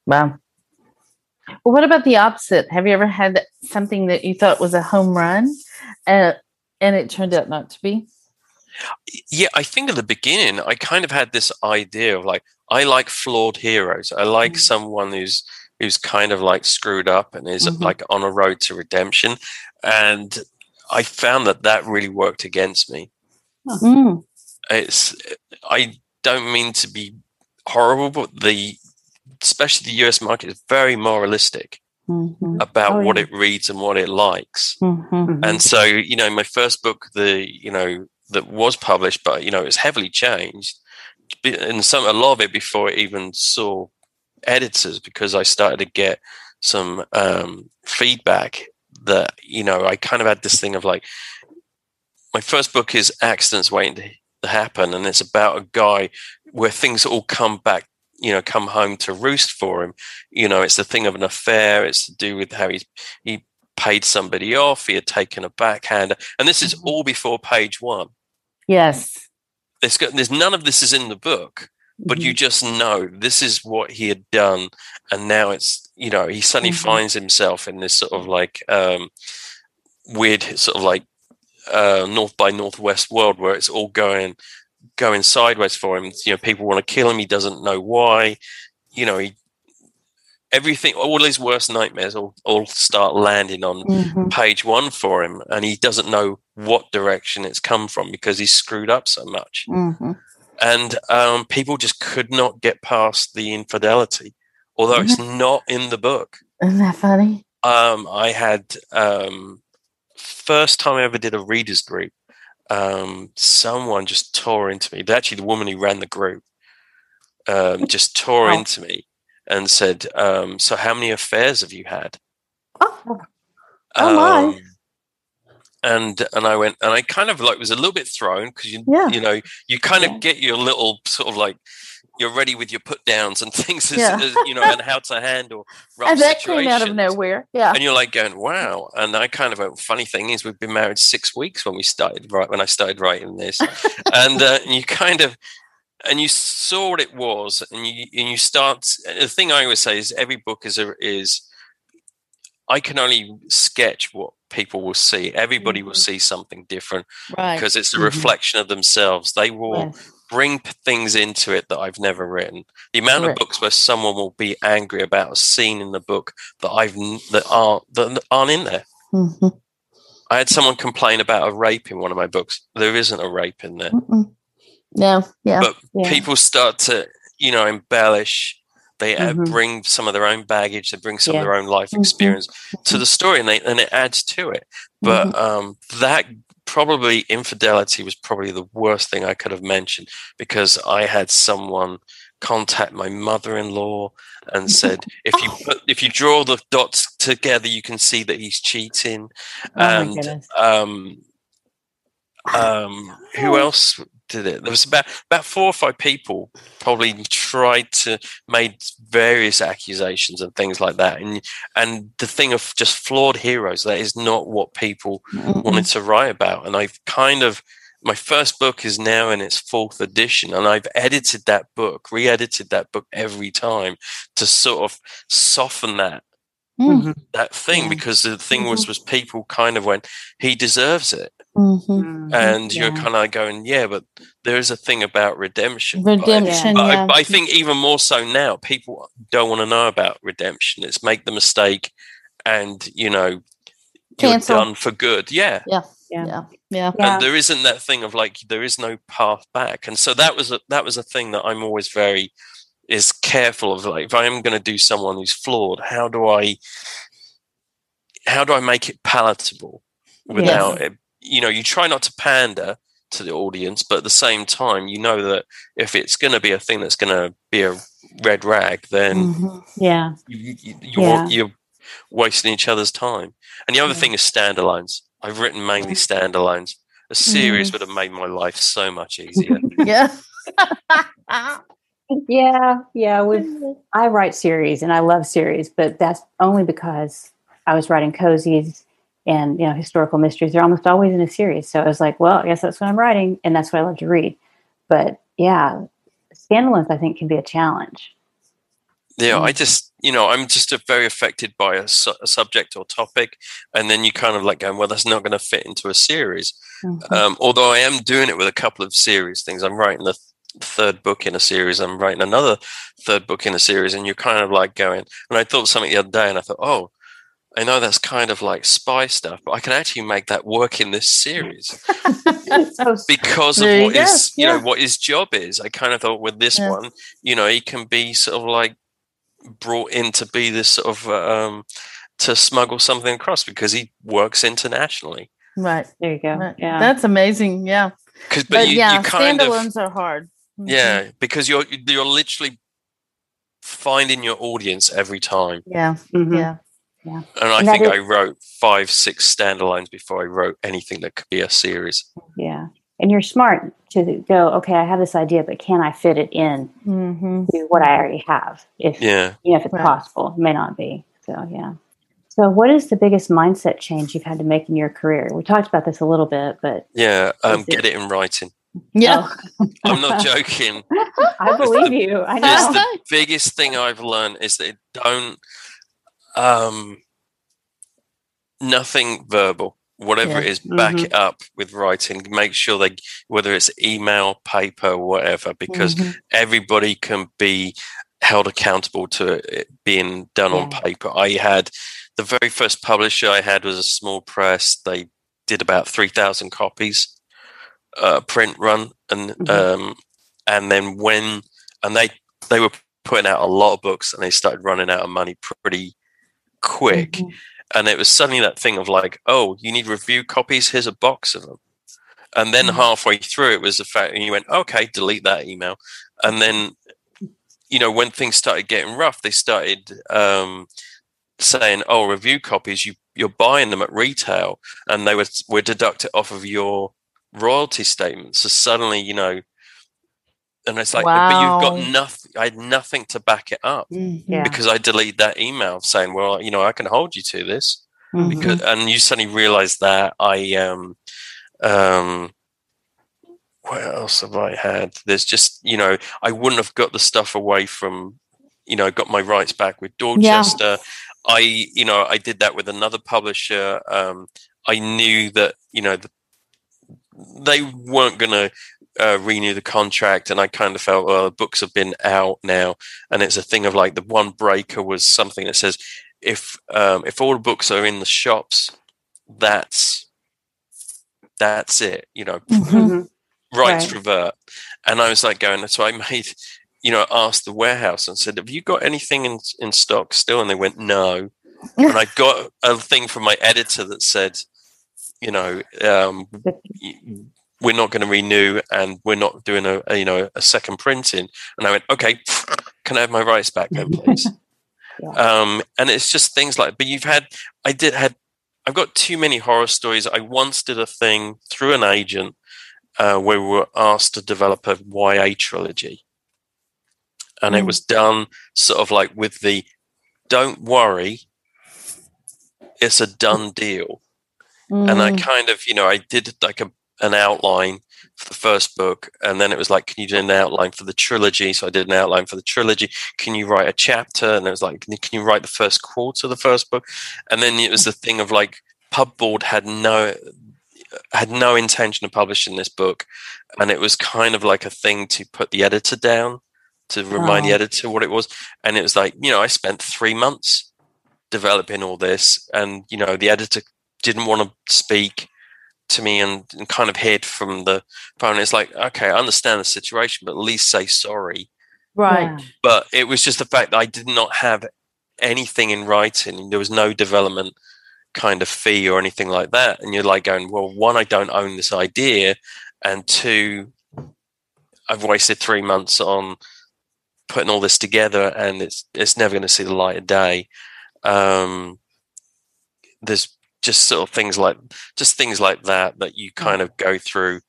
A: Wow. Well, what about the opposite? Have you ever had something that you thought was a home run and and it turned out not to be
C: yeah i think at the beginning i kind of had this idea of like i like flawed heroes i like mm-hmm. someone who's who's kind of like screwed up and is mm-hmm. like on a road to redemption and i found that that really worked against me
A: mm-hmm.
C: it's i don't mean to be horrible but the especially the us market is very moralistic
A: mm-hmm.
C: about oh, what yeah. it reads and what it likes.
A: Mm-hmm. mm-hmm.
C: And so, you know, my first book, the you know that was published, but you know, it was heavily changed, and some a lot of it before it even saw editors because I started to get some um, feedback that you know I kind of had this thing of like my first book is accidents waiting to happen and it's about a guy where things all come back you know come home to roost for him. You know it's the thing of an affair it's to do with how he's he paid somebody off he had taken a backhand and this is mm-hmm. all before page one.
A: Yes.
C: There's, there's none of this is in the book but mm-hmm. you just know this is what he had done, and now it's you know he suddenly mm-hmm. finds himself in this sort of like um, weird sort of like uh, north by northwest world where it's all going going sideways for him. You know, people want to kill him. He doesn't know why. You know, he everything, all his worst nightmares all, all start landing on mm-hmm. page one for him, and he doesn't know what direction it's come from because he's screwed up so much.
A: Mm-hmm.
C: And um, people just could not get past the infidelity, although mm-hmm. it's not in the book.
A: Isn't that funny?
C: Um, I had um, first time I ever did a readers group. Um, someone just tore into me. Actually, the woman who ran the group um, just tore oh. into me and said, um, "So, how many affairs have you had?"
A: Oh, oh my!
C: And and I went and I kind of like was a little bit thrown because you yeah. you know you kind of yeah. get your little sort of like you're ready with your put downs and things as, yeah. as, you know and how to handle rough
A: and that came out of nowhere yeah
C: and you're like going wow and I kind of a funny thing is we've been married six weeks when we started right when I started writing this and, uh, you kind of and you saw what it was, and you and you start. The thing I always say is every book is a, is. I can only sketch what people will see. Everybody mm-hmm. will see something different right. because it's a mm-hmm. reflection of themselves. They will yes. bring things into it that I've never written. The amount of books where someone will be angry about a scene in the book that I've that aren't that aren't in there.
A: Mm-hmm.
C: I had someone complain about a rape in one of my books. There isn't a rape in there.
A: Mm-mm. Yeah, yeah.
C: But
A: yeah.
C: people start to, you know, embellish. They mm-hmm. bring some of their own baggage. They bring some yeah. of their own life mm-hmm. experience mm-hmm. to the story, and they and it adds to it. But mm-hmm. um, that probably infidelity was probably the worst thing I could have mentioned because I had someone contact my mother-in-law and said if you put, if you draw the dots together you can see that he's cheating
A: oh and
C: um um who else did it. There was about about four or five people probably tried to made various accusations and things like that. And and the thing of just flawed heroes that is not what people mm-hmm. wanted to write about. And I've kind of my first book is now in its fourth edition, and I've edited that book, re-edited that book every time to sort of soften that
A: mm-hmm.
C: that thing yeah. because the thing was mm-hmm. was people kind of went he deserves it
A: mm-hmm. mm-hmm.
C: and yeah. you're kind of going yeah but there is a thing about redemption
A: redemption
C: but, I,
A: yeah.
C: but I, think even more so now people don't want to know about redemption it's make the mistake and you know
A: Cancel.
C: you're done for good
A: yeah
B: yeah
A: yeah yeah
C: and there isn't that thing of like there is no path back and so that was a that was a thing that i'm always very is careful of like if I am going to do someone who's flawed, how do I how do I make it palatable without yes. it? You know, you try not to pander to the audience, but at the same time, you know that if it's going to be a thing that's going to be a red rag, then
A: mm-hmm. yeah,
C: you, you, you yeah. you're wasting each other's time. And the other yeah. thing is standalones. I've written mainly standalones. A series mm-hmm. would have made my life so much easier.
A: yeah.
B: yeah, yeah. With I write series and I love series, but that's only because I was writing cozies and you know historical mysteries. They're almost always in a series, so I was like, well, I guess that's what I'm writing, and that's what I love to read. But yeah, standalones I think can be a challenge.
C: Yeah, I mm. just you know I'm just very affected by a, su- a, subject or topic, and then you kind of like going, well, that's not going to fit into a series. Mm-hmm. Um, although I am doing it with a couple of series things. I'm writing the third book in a series. I'm writing another third book in a series, and you're kind of like going. And I thought something the other day, and I thought, oh, I know that's kind of like spy stuff, but I can actually make that work in this series because of what is you yeah. know what his job is. I kind of thought with this yeah. one, you know, he can be sort of like brought in to be this sort of um, to smuggle something across because he works internationally.
A: Right
B: there, you go. Right.
A: Yeah, that's amazing. Yeah,
C: because but, but, you,
A: yeah,
C: you kind
A: standalones
C: of,
A: are hard.
C: Mm-hmm. Yeah, because you're you're literally finding your audience every time.
A: Yeah, mm-hmm. yeah, yeah.
C: And I and think is, I wrote five, six standalones before I wrote anything that could be a series.
B: Yeah, and you're smart to go. Okay, I have this idea, but can I fit it in
A: mm-hmm.
B: to what I already have? If
C: yeah,
B: you know, if it's right. possible, it may not be. So yeah. So, what is the biggest mindset change you've had to make in your career? We talked about this a little bit, but
C: yeah, um, get it in writing.
A: Yeah.
C: Oh. I'm not joking.
B: I believe the, you. I
C: know. the biggest thing I've learned is that don't um nothing verbal. Whatever yeah. it is, back mm-hmm. it up with writing. Make sure they whether it's email, paper, whatever, because mm-hmm. everybody can be held accountable to it being done yeah. on paper. I had the very first publisher I had was a small press. They did about three thousand copies uh, print run, and mm-hmm. um, and then when and they they were putting out a lot of books, and they started running out of money pretty quick. Mm-hmm. And it was suddenly that thing of like, oh, you need review copies. Here's a box of them. And then mm-hmm. halfway through, it was the fact, and you went, okay, delete that email. And then, you know, when things started getting rough, they started um, saying, oh, review copies, you you're buying them at retail, and they were were deducted off of your royalty statement. So suddenly, you know, and it's like, wow. but you've got nothing. I had nothing to back it up
B: mm-hmm. yeah.
C: because I deleted that email saying, "Well, you know, I can hold you to this." Mm-hmm. Because, and you suddenly realize that I um um what else have I had? There's just you know I wouldn't have got the stuff away from you know got my rights back with Dorchester. Yeah. I you know I did that with another publisher. Um, I knew that you know the they weren't going to uh, renew the contract, and I kind of felt, well, the books have been out now, and it's a thing of like the one breaker was something that says if um, if all the books are in the shops, that's that's it, you know, mm-hmm. rights right. revert. And I was like going, so I made, you know, asked the warehouse and said, have you got anything in in stock still? And they went, no. and I got a thing from my editor that said, you know, um, we're not going to renew and we're not doing a, a, you know a second printing. And I went, okay, can I have my rights back then, please? yeah. um, and it's just things like. But you've had, I did had, I've got too many horror stories. I once did a thing through an agent uh, where we were asked to develop a YA trilogy, and mm. it was done sort of like with the, don't worry, it's a done deal. Mm. And I mm. kind of, you know, I did like a, an outline for the first book, and then it was like, can you do an outline for the trilogy? So I did an outline for the trilogy. Can you write a chapter? And it was like, can you write the first quarter of the first book? And then it was the thing of like, Pubboard had no had no intention of publishing this book, and it was kind of like a thing to put the editor down to remind oh. the editor what it was. And it was like, you know, I spent three months developing all this, and you know, the editor didn't want to speak to me and, and kind of hid from the phone. It's like, okay, I understand the situation, but at least say sorry.
A: Right. Yeah.
C: But it was just the fact that I did not have anything in writing. There was no development kind of fee or anything like that. And you're like going, well, one, I don't own this idea. And two, I've wasted three months on putting all this together and it's it's never going to see the light of day. Um, there's just sort of things like just things like that that you kind of go through.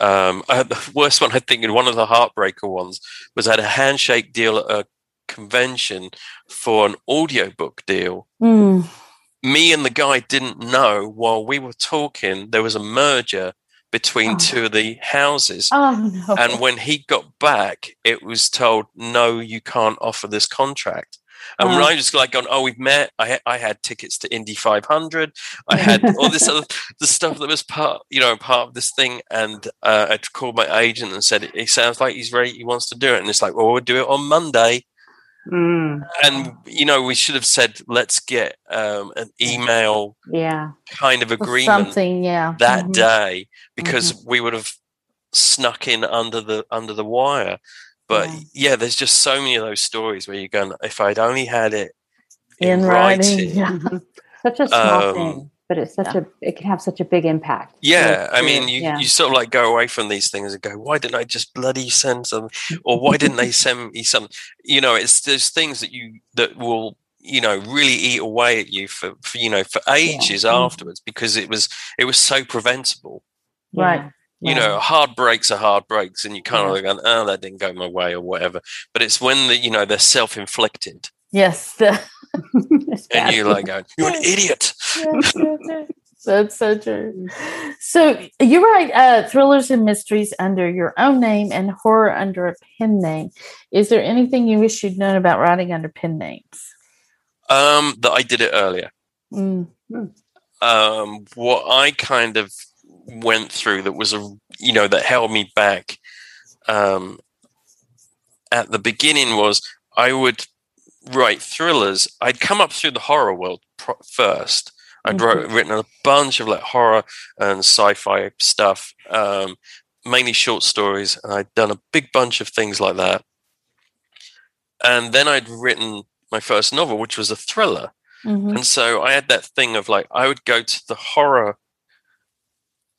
C: Um, I had the worst one I think, and one of the heartbreaker ones was I had a handshake deal at a convention for an audiobook deal.
A: Mm.
C: Me and the guy didn't know while we were talking there was a merger between oh. two of the houses.
A: Oh, no.
C: And when he got back, it was told, no, you can't offer this contract. And when I was like going, oh, we've met. I I had tickets to Indy 500. I had all this other the stuff that was part, you know, part of this thing. And uh, I called my agent and said, it sounds like he's ready. He wants to do it. And it's like, well, we'll do it on Monday.
B: Mm.
C: And you know, we should have said, let's get um, an email,
B: yeah,
C: kind of agreement,
A: something, yeah,
C: that mm-hmm. day because mm-hmm. we would have snuck in under the under the wire. But yeah. yeah. there's just so many of those stories where you're going, if I'd only had it in, in writing. writing.
B: Yeah. such a small um, thing, but it's such yeah. a it can have such a big impact.
C: Yeah, I mean, you, you sort of like go away from these things and go, why didn't I just bloody send some, or why didn't they send me some? You know, it's there's things that you that will you know really eat away at you for, for you know for ages yeah. afterwards because it was it was so preventable
A: right
C: you know, hard breaks are hard breaks, and you kind of yeah. go, "Oh, that didn't go my way" or whatever. But it's when the you know they're self-inflicted.
A: Yes.
C: and you're like going, "You're an idiot."
A: Yes, yes. That's so true. So you write uh, thrillers and mysteries under your own name and horror under a pen name. Is there anything you wish you'd known about writing under pen names?
C: Um, that I did it earlier.
A: Mm.
C: Um, what I kind of went through that was a you know that held me back um, at the beginning was I would write thrillers. I'd come up through the horror world pro- first. I'd
A: Mhm.
C: wrote, written a bunch of like horror and sci-fi stuff, um, mainly short stories, and I'd done a big bunch of things like that. And then I'd written my first novel, which was a thriller.
A: Mhm.
C: And so I had that thing of like, I would go to the horror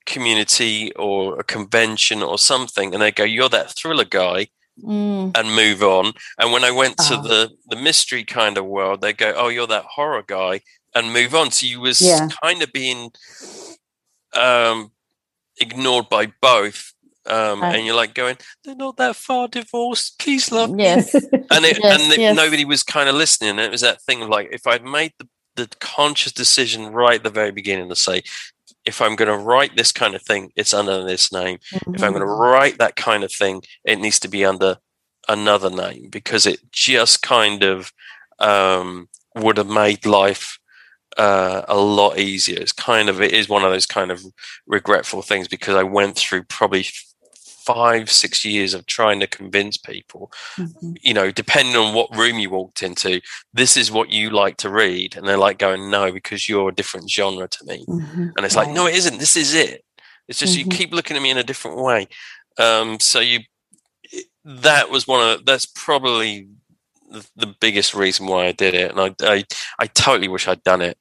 C: community or a convention or something, and they go, You're that thriller guy,
A: Mm.
C: and move on. And when I went to
B: Oh.
C: the, the mystery kind of world, they go, Oh, you're that horror guy, and move on. So you was
B: Yeah.
C: kind of being um, ignored by both. Um,
A: Right.
C: And you're like going, they're not that far divorced. Please love me
A: Yes.
C: and it,
A: Yes,
C: and it-
A: yes.
C: nobody was kind of listening. And it was that thing of like, if I'd made the, the conscious decision right at the very beginning to say, if I'm going to write this kind of thing, it's under this name. If I'm going to write that kind of thing, it needs to be under another name because it just kind of um, would have made life uh, a lot easier. It's kind of it is one of those kind of regretful things because I went through probably five six years of trying to convince people
A: Mhm.
C: you know, depending on what room you walked into, this is what you like to read. And they're like going, no, because you're a different genre to me.
A: Mhm.
C: And it's like,
B: Right.
C: no, it isn't. This is it. It's just you
A: Mhm.
C: keep looking at me in a different way. Um, so you, that was one of, that's probably the, the biggest reason why I did it. And I, I, I totally wish I'd done it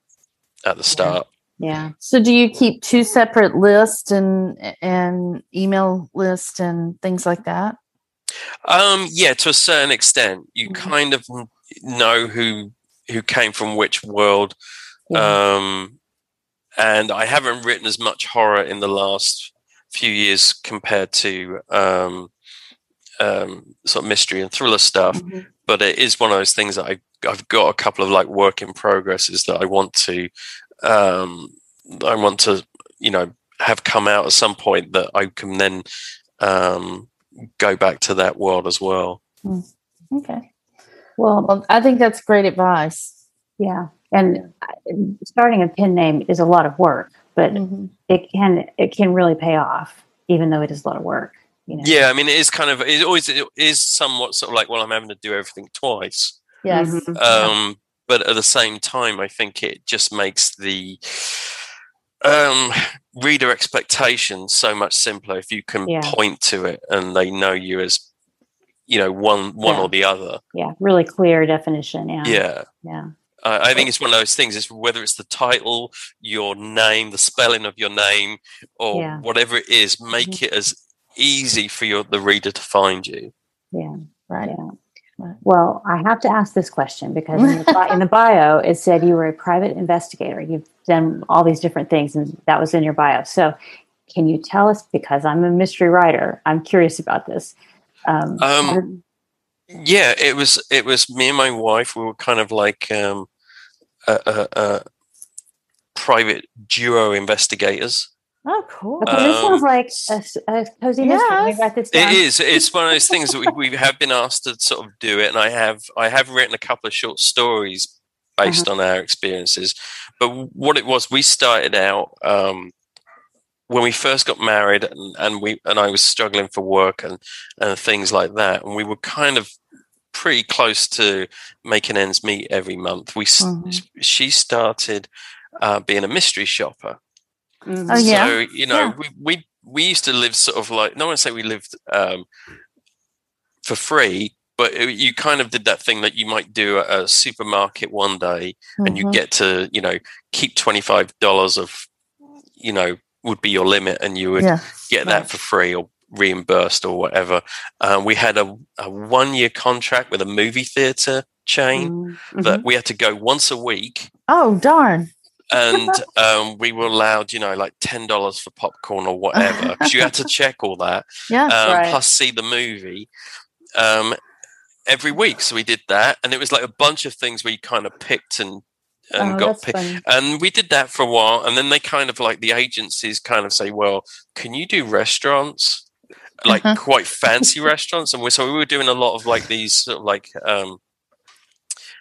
C: at the start.
B: yeah.
A: Yeah so do you keep two separate lists and and email list and things like that?
C: Um, yeah, to a certain extent, you
A: Mhm.
C: kind of know who who came from which world.
B: yeah.
C: Um, and I haven't written as much horror in the last few years compared to um, um, sort of mystery and thriller stuff.
A: Mhm.
C: But it is one of those things that I, I've got a couple of like work in progresses that I want to, um, I want to, you know, have come out at some point that I can then um, go back to that world as well.
A: Okay.
B: Well,
A: Well, I think that's great advice.
B: yeah. And uh, starting a pen name is a lot of work, but
A: Mhm.
B: it can it can really pay off, even though it is a lot of work. You know.
C: Yeah, I mean, it is kind of, it always it is somewhat sort of like, well, I'm having to do everything twice.
A: Yes.
B: Mhm.
C: um, but at the same time, I think it just makes the um, reader expectations so much simpler if you can
B: Yeah.
C: point to it and they know you as you know one one
B: Yeah.
C: or the other.
B: Yeah. Really clear definition. Yeah.
C: Yeah.
B: Yeah.
C: I I think it's one of those things. It's whether it's the title, your name, the spelling of your name, or
B: Yeah.
C: whatever it is, make it as easy for your the reader to find you.
B: Yeah.
A: Right.
B: Yeah. Well, I have to ask this question because in the, in the bio it said you were a private investigator. You've done all these different things, and that was in your bio. So, can you tell us? Because I'm a mystery writer, I'm curious about this. Um,
C: Um, Yeah, it was. It was me and my wife. We were kind of like um, a, a, a private duo investigators.
A: Oh, cool.
B: okay, this sounds
C: um,
B: like a cozy mystery. Let me
A: Yes.
B: write this.
C: It is. It's one of those things that we, we have been asked to sort of do it, and I have. I have written a couple of short stories based on our experiences. But what it was, we started out um, when we first got married, and, and we and I was struggling for work and and things like that, and we were kind of pretty close to making ends meet every month. We s
A: Mhm.
C: she started uh, being a mystery shopper.
B: Mhm.
A: Oh, yeah.
C: So you know,
A: Yeah.
C: we, we we used to live sort of like no one say we lived um, for free, but it- you kind of did that thing that you might do at a supermarket one day, and you
A: Mhm.
C: get to you know keep twenty five dollars of you know would be your limit, and you would
A: yeah.
C: get
B: Right.
C: that for free or reimbursed or whatever. Um, we had a, a one year contract with a movie theater chain
B: Mhm.
C: that we had to go once a week
A: Oh, darn.
C: And um, we were allowed, you know, like ten dollars for popcorn or whatever, because you had to check all that,
A: Yeah.
C: um,
B: Right.
C: plus see the movie um, every week. So we did that, and it was like a bunch of things we kind of picked and and
B: Oh,
C: got
B: that's
C: pi-
B: funny.
C: and we did that for a while and then they kind of like the agencies kind of say well can you do restaurants like
A: Uh-huh.
C: quite fancy restaurants and we so we were doing a lot of like these sort of like um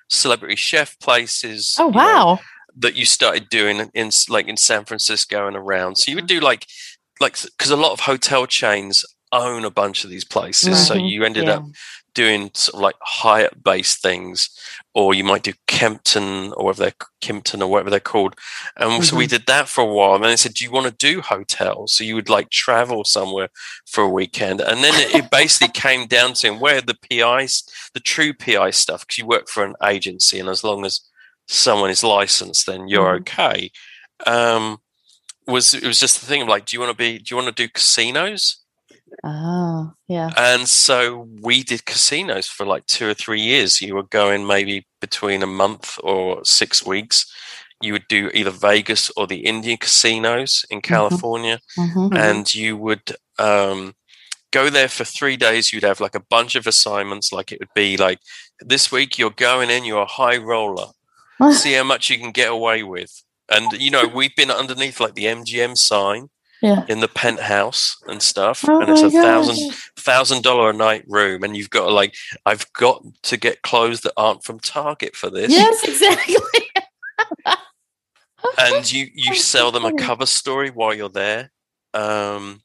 C: celebrity chef places
A: Oh wow.
C: That you started doing in like in San Francisco and around. So you would do like like because a lot of hotel chains own a bunch of these places. So
A: Mhm.
C: you ended
B: Yeah.
C: up doing sort of like Hyatt based things, or you might do Kempton or whatever they're Kimpton or whatever they're called. And so we did that for a while. And then they said, Do you want to do hotels? So you would like travel somewhere for a weekend. And then it, it basically came down to where the PIs, the true PI stuff, because you work for an agency, and as long as someone is licensed, then you're
B: Mhm.
C: okay. Um, was it was just the thing of like, do you want to be? Do you want to do casinos?
A: Oh yeah.
C: And so we did casinos for like two or three years. You were going maybe between a month or six weeks. You would do either Vegas or the Indian casinos in California,
A: Mhm.
B: Mhm.
C: and you would um, go there for three days. You'd have like a bunch of assignments. Like it would be like this week you're going in, you're a high roller. see how much you can get away with. And you know, we've been underneath like the MGM sign
A: Yeah.
C: in the penthouse and stuff,
A: Oh
C: and it's a thousand
A: gosh.
C: thousand dollar a night room, and you've got to like, I've got to get clothes that aren't from Target for this,
A: Yes, exactly.
C: and you you sell them a cover story while you're there. Um,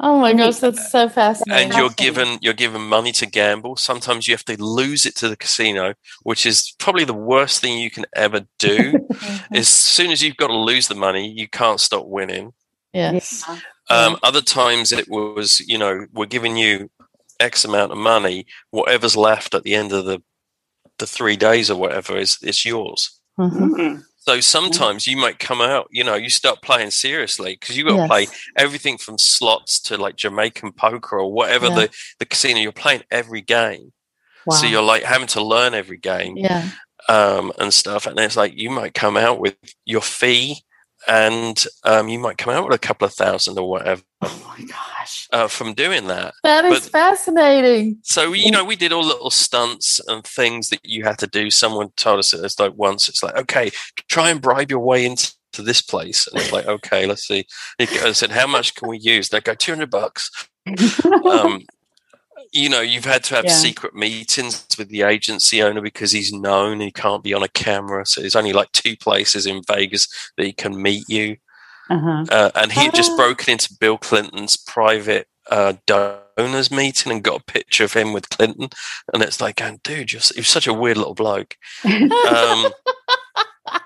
A: Oh my gosh, that's so fascinating.
C: and you're given you're given money to gamble. Sometimes you have to lose it to the casino, which is probably the worst thing you can ever do.
A: Mhm.
C: as soon as you've got to lose the money, you can't stop winning.
A: yes.
B: Yeah.
C: Um, other times it was, you know, we're giving you X amount of money. Whatever's left at the end of the the three days or whatever is it's yours.
A: Mhm.
C: So sometimes you might come out, you know, you start playing seriously because you got to
A: Yes.
C: play everything from slots to like Jamaican poker or whatever
A: Yeah.
C: the the casino. You're playing every game,
B: Wow.
C: so you're like having to learn every game
A: Yeah.
C: um, and stuff. And it's like you might come out with your fee, and um, you might come out with a couple of thousand or whatever
A: Oh my gosh.
C: uh, from doing that.
A: That is
C: But-
A: fascinating.
C: So you know, we did all little stunts and things that you had to do. Someone told us it's like once it's like, okay, try and bribe your way into to this place, and it's like, okay, let's see. I said, how much can we use? They go two hundred bucks. Um, you know, you've had to have
B: Yeah.
C: secret meetings with the agency owner because he's known he can't be on a camera. So there's only like two places in Vegas that he can meet you.
B: uh-huh.
C: Uh, and he had just
A: Ah.
C: broken into Bill Clinton's private uh, donors meeting and got a picture of him with Clinton. And it's like, going, dude, you're, you're such a weird little bloke. Um,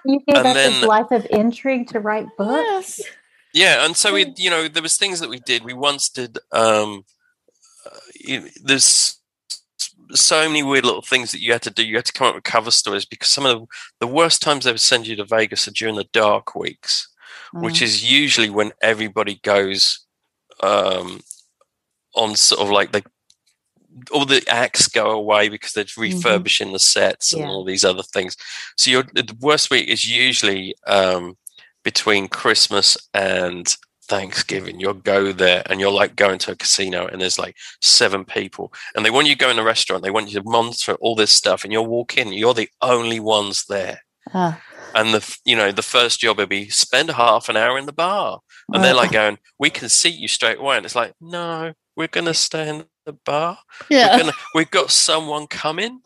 B: you gave
C: and
B: up this life of intrigue to write books.
A: Yes.
C: yeah, and so we, you know, there was things that we did. We once did. Um, you, there's so many weird little things that you had to do. You had to come up with cover stories because some of the, the worst times they would send you to Vegas are during the dark weeks. which
A: Mm.
C: is usually when everybody goes um, on sort of like the all the acts go away because they're refurbishing the sets and
B: Yeah.
C: all these other things. So your the worst week is usually um, between Christmas and Thanksgiving. You'll go there and you're like going to a casino and there's like seven people and they want you to go in a restaurant. They want you to monitor all this stuff and you'll walk in. You're the only ones there
A: Ah.
C: and the you know the first job would be spend half an hour in the bar and they're like going we can seat you straight away and it's like no we're gonna stay in the bar we're
A: yeah.
C: gonna, we've got someone coming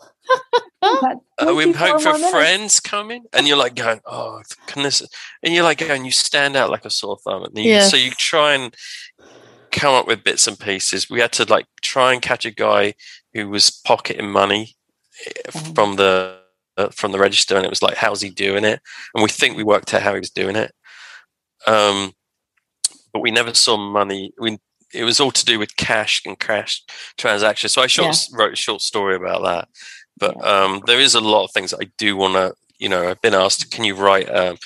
C: Uh, we hope for friends coming and you're like going oh can this and you're like going you stand out like a sore thumb and you, so you try and come up with bits and pieces. We had to like try and catch a guy who was pocketing money eh,
B: Oh.
C: from the uh, from the register and it was like how's he doing it? And we think we worked out how he was doing it. Um but we never saw money. We it was all to do with cash and cash transactions. So i short, wrote a short story about that but um there is a lot of things that i do want to you know i've been asked can you write um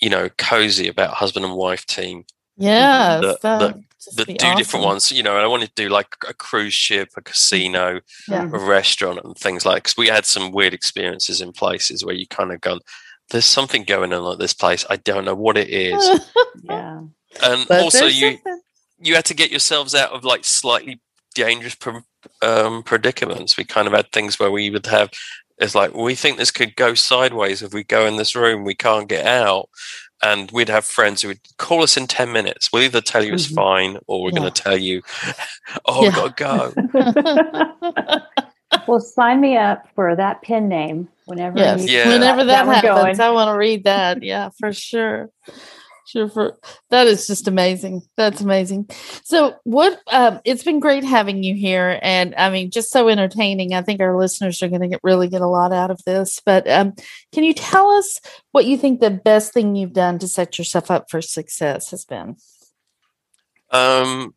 C: you know cozy about husband and wife team?
A: Yeah,
C: The-
A: that
C: the-
A: would just
C: the two different ones. You know and i wanted to do like a cruise ship a casino
A: Yeah.
C: a restaurant and things like because we had some weird experiences in places where you kind of gone there's something going on at this place. I don't know what it is.
B: Yeah.
C: and
A: But
C: also you
A: something-
C: you had to get yourselves out of like slightly dangerous pre- um, predicaments we kind of had things where we would have It's like we think this could go sideways if we go in this room, we can't get out. And we'd have friends who would call us in 10 minutes. We'll either tell you it's mm-hmm. fine or we're yeah. going to tell you, oh, yeah. we've got to
B: go. well, sign me up for that pen name whenever
A: yes.
B: yeah.
A: whenever that, that happens. I want to read that. Yeah, for sure sure for that is just amazing that's amazing so what um, it's been great having you here and i mean just so entertaining i think our listeners are going to get really get a lot out of this but um, can you tell us what you think the best thing you've done to set yourself up for success has been
C: um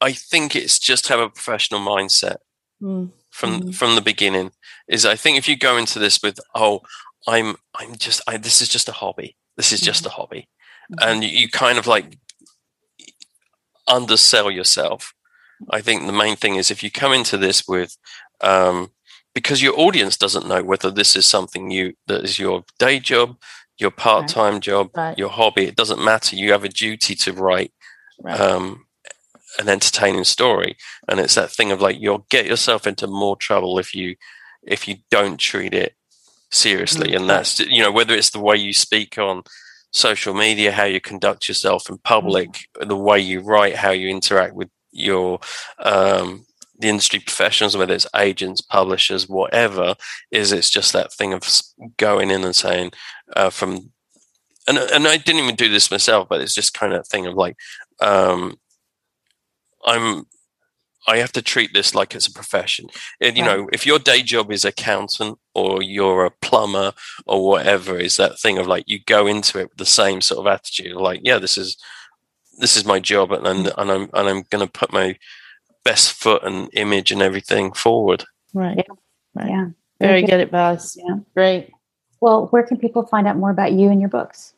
C: i think it's just have a professional mindset mm. from mm. from the beginning is i think if you go into this with oh i'm i'm just I, this is just a hobby this is just mm. a hobby and you kind of like undersell yourself. I think the main thing is if you come into this with, um, because your audience doesn't know whether this is something you that is your day job, your part-time right. job, right. your hobby. It doesn't matter. You have a duty to write right. um, an entertaining story, and it's that thing of like you'll get yourself into more trouble if you if you don't treat it seriously, mm-hmm. and that's you know whether it's the way you speak on social media, how you conduct yourself in public, mm-hmm. the way you write, how you interact with your um, the industry professionals, whether it's agents, publishers, whatever, is it's just that thing of going in and saying uh, from, and and I didn't even do this myself, but it's just kind of thing of like, um, I'm I have to treat this like it's a profession. And, you right. know, if your day job is accountant or you're a plumber or whatever, is that thing of like you go into it with the same sort of attitude, like, yeah, this is this is my job, and and, and I'm and I'm going to put my best foot and image and everything forward.
A: Right. Yeah. Right. yeah. Very, Very good. good advice. Yeah. Great.
B: Well, where can people find out more about you and your books?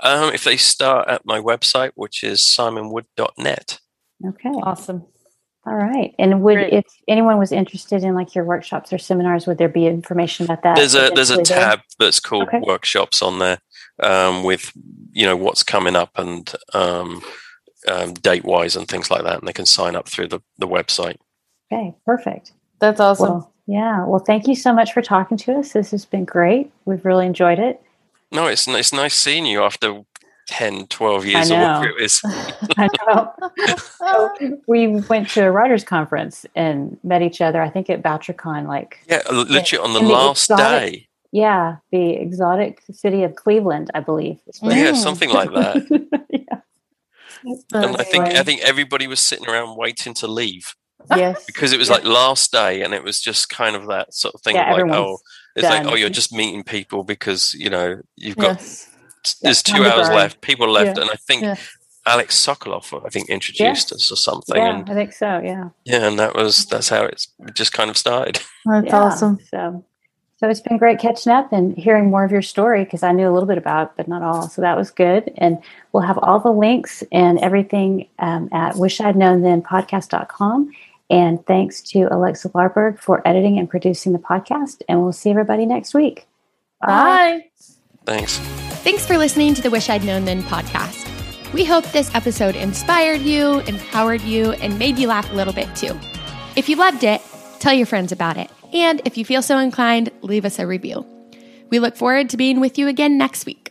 C: Um, if they start at my website, which is simonwood.net.
B: Okay.
A: Awesome.
B: All right. And would Great. if anyone was interested in like your workshops or seminars, would there be information about that?
C: There's a there's a tab there? that's called okay. workshops on there um, with you know what's coming up and um, um, date wise and things like that, and they can sign up through the the website.
B: Okay, perfect.
A: That's awesome.
B: Well, yeah. Well, thank you so much for talking to us. This has been great. We've really enjoyed it.
C: No, it's it's nice seeing you after 10, 12 years or whatever it is. I
B: know. so we went to a writers conference and met each other, I think at BoucherCon, like
C: Yeah, literally on the last exotic, day.
B: Yeah, the exotic city of Cleveland, I believe.
C: Yeah, something like that. yeah. And I think I think everybody was sitting around waiting to leave.
B: Yes.
C: Because it was like last day and it was just kind of that sort of thing yeah, of like, oh, it's done. like, oh, you're just meeting people because, you know, you've got yes there's two hours left. People left, yeah. and I think yeah. Alex Sokoloff, I think, introduced us or something.
B: Yeah,
C: and,
B: I think so. Yeah.
C: Yeah, and that was that's how it's just kind of started.
A: That's awesome.
B: So, so it's been great catching up and hearing more of your story because I knew a little bit about, it, but not all. So that was good. And we'll have all the links and everything um, at wishidknownthen And thanks to Alexa Larberg for editing and producing the podcast. And we'll see everybody next week.
A: Bye. Bye.
C: Thanks.
D: Thanks for listening to the Wish I'd Known Then podcast. We hope this episode inspired you, empowered you, and made you laugh a little bit too. If you loved it, tell your friends about it. And if you feel so inclined, leave us a review. We look forward to being with you again next week.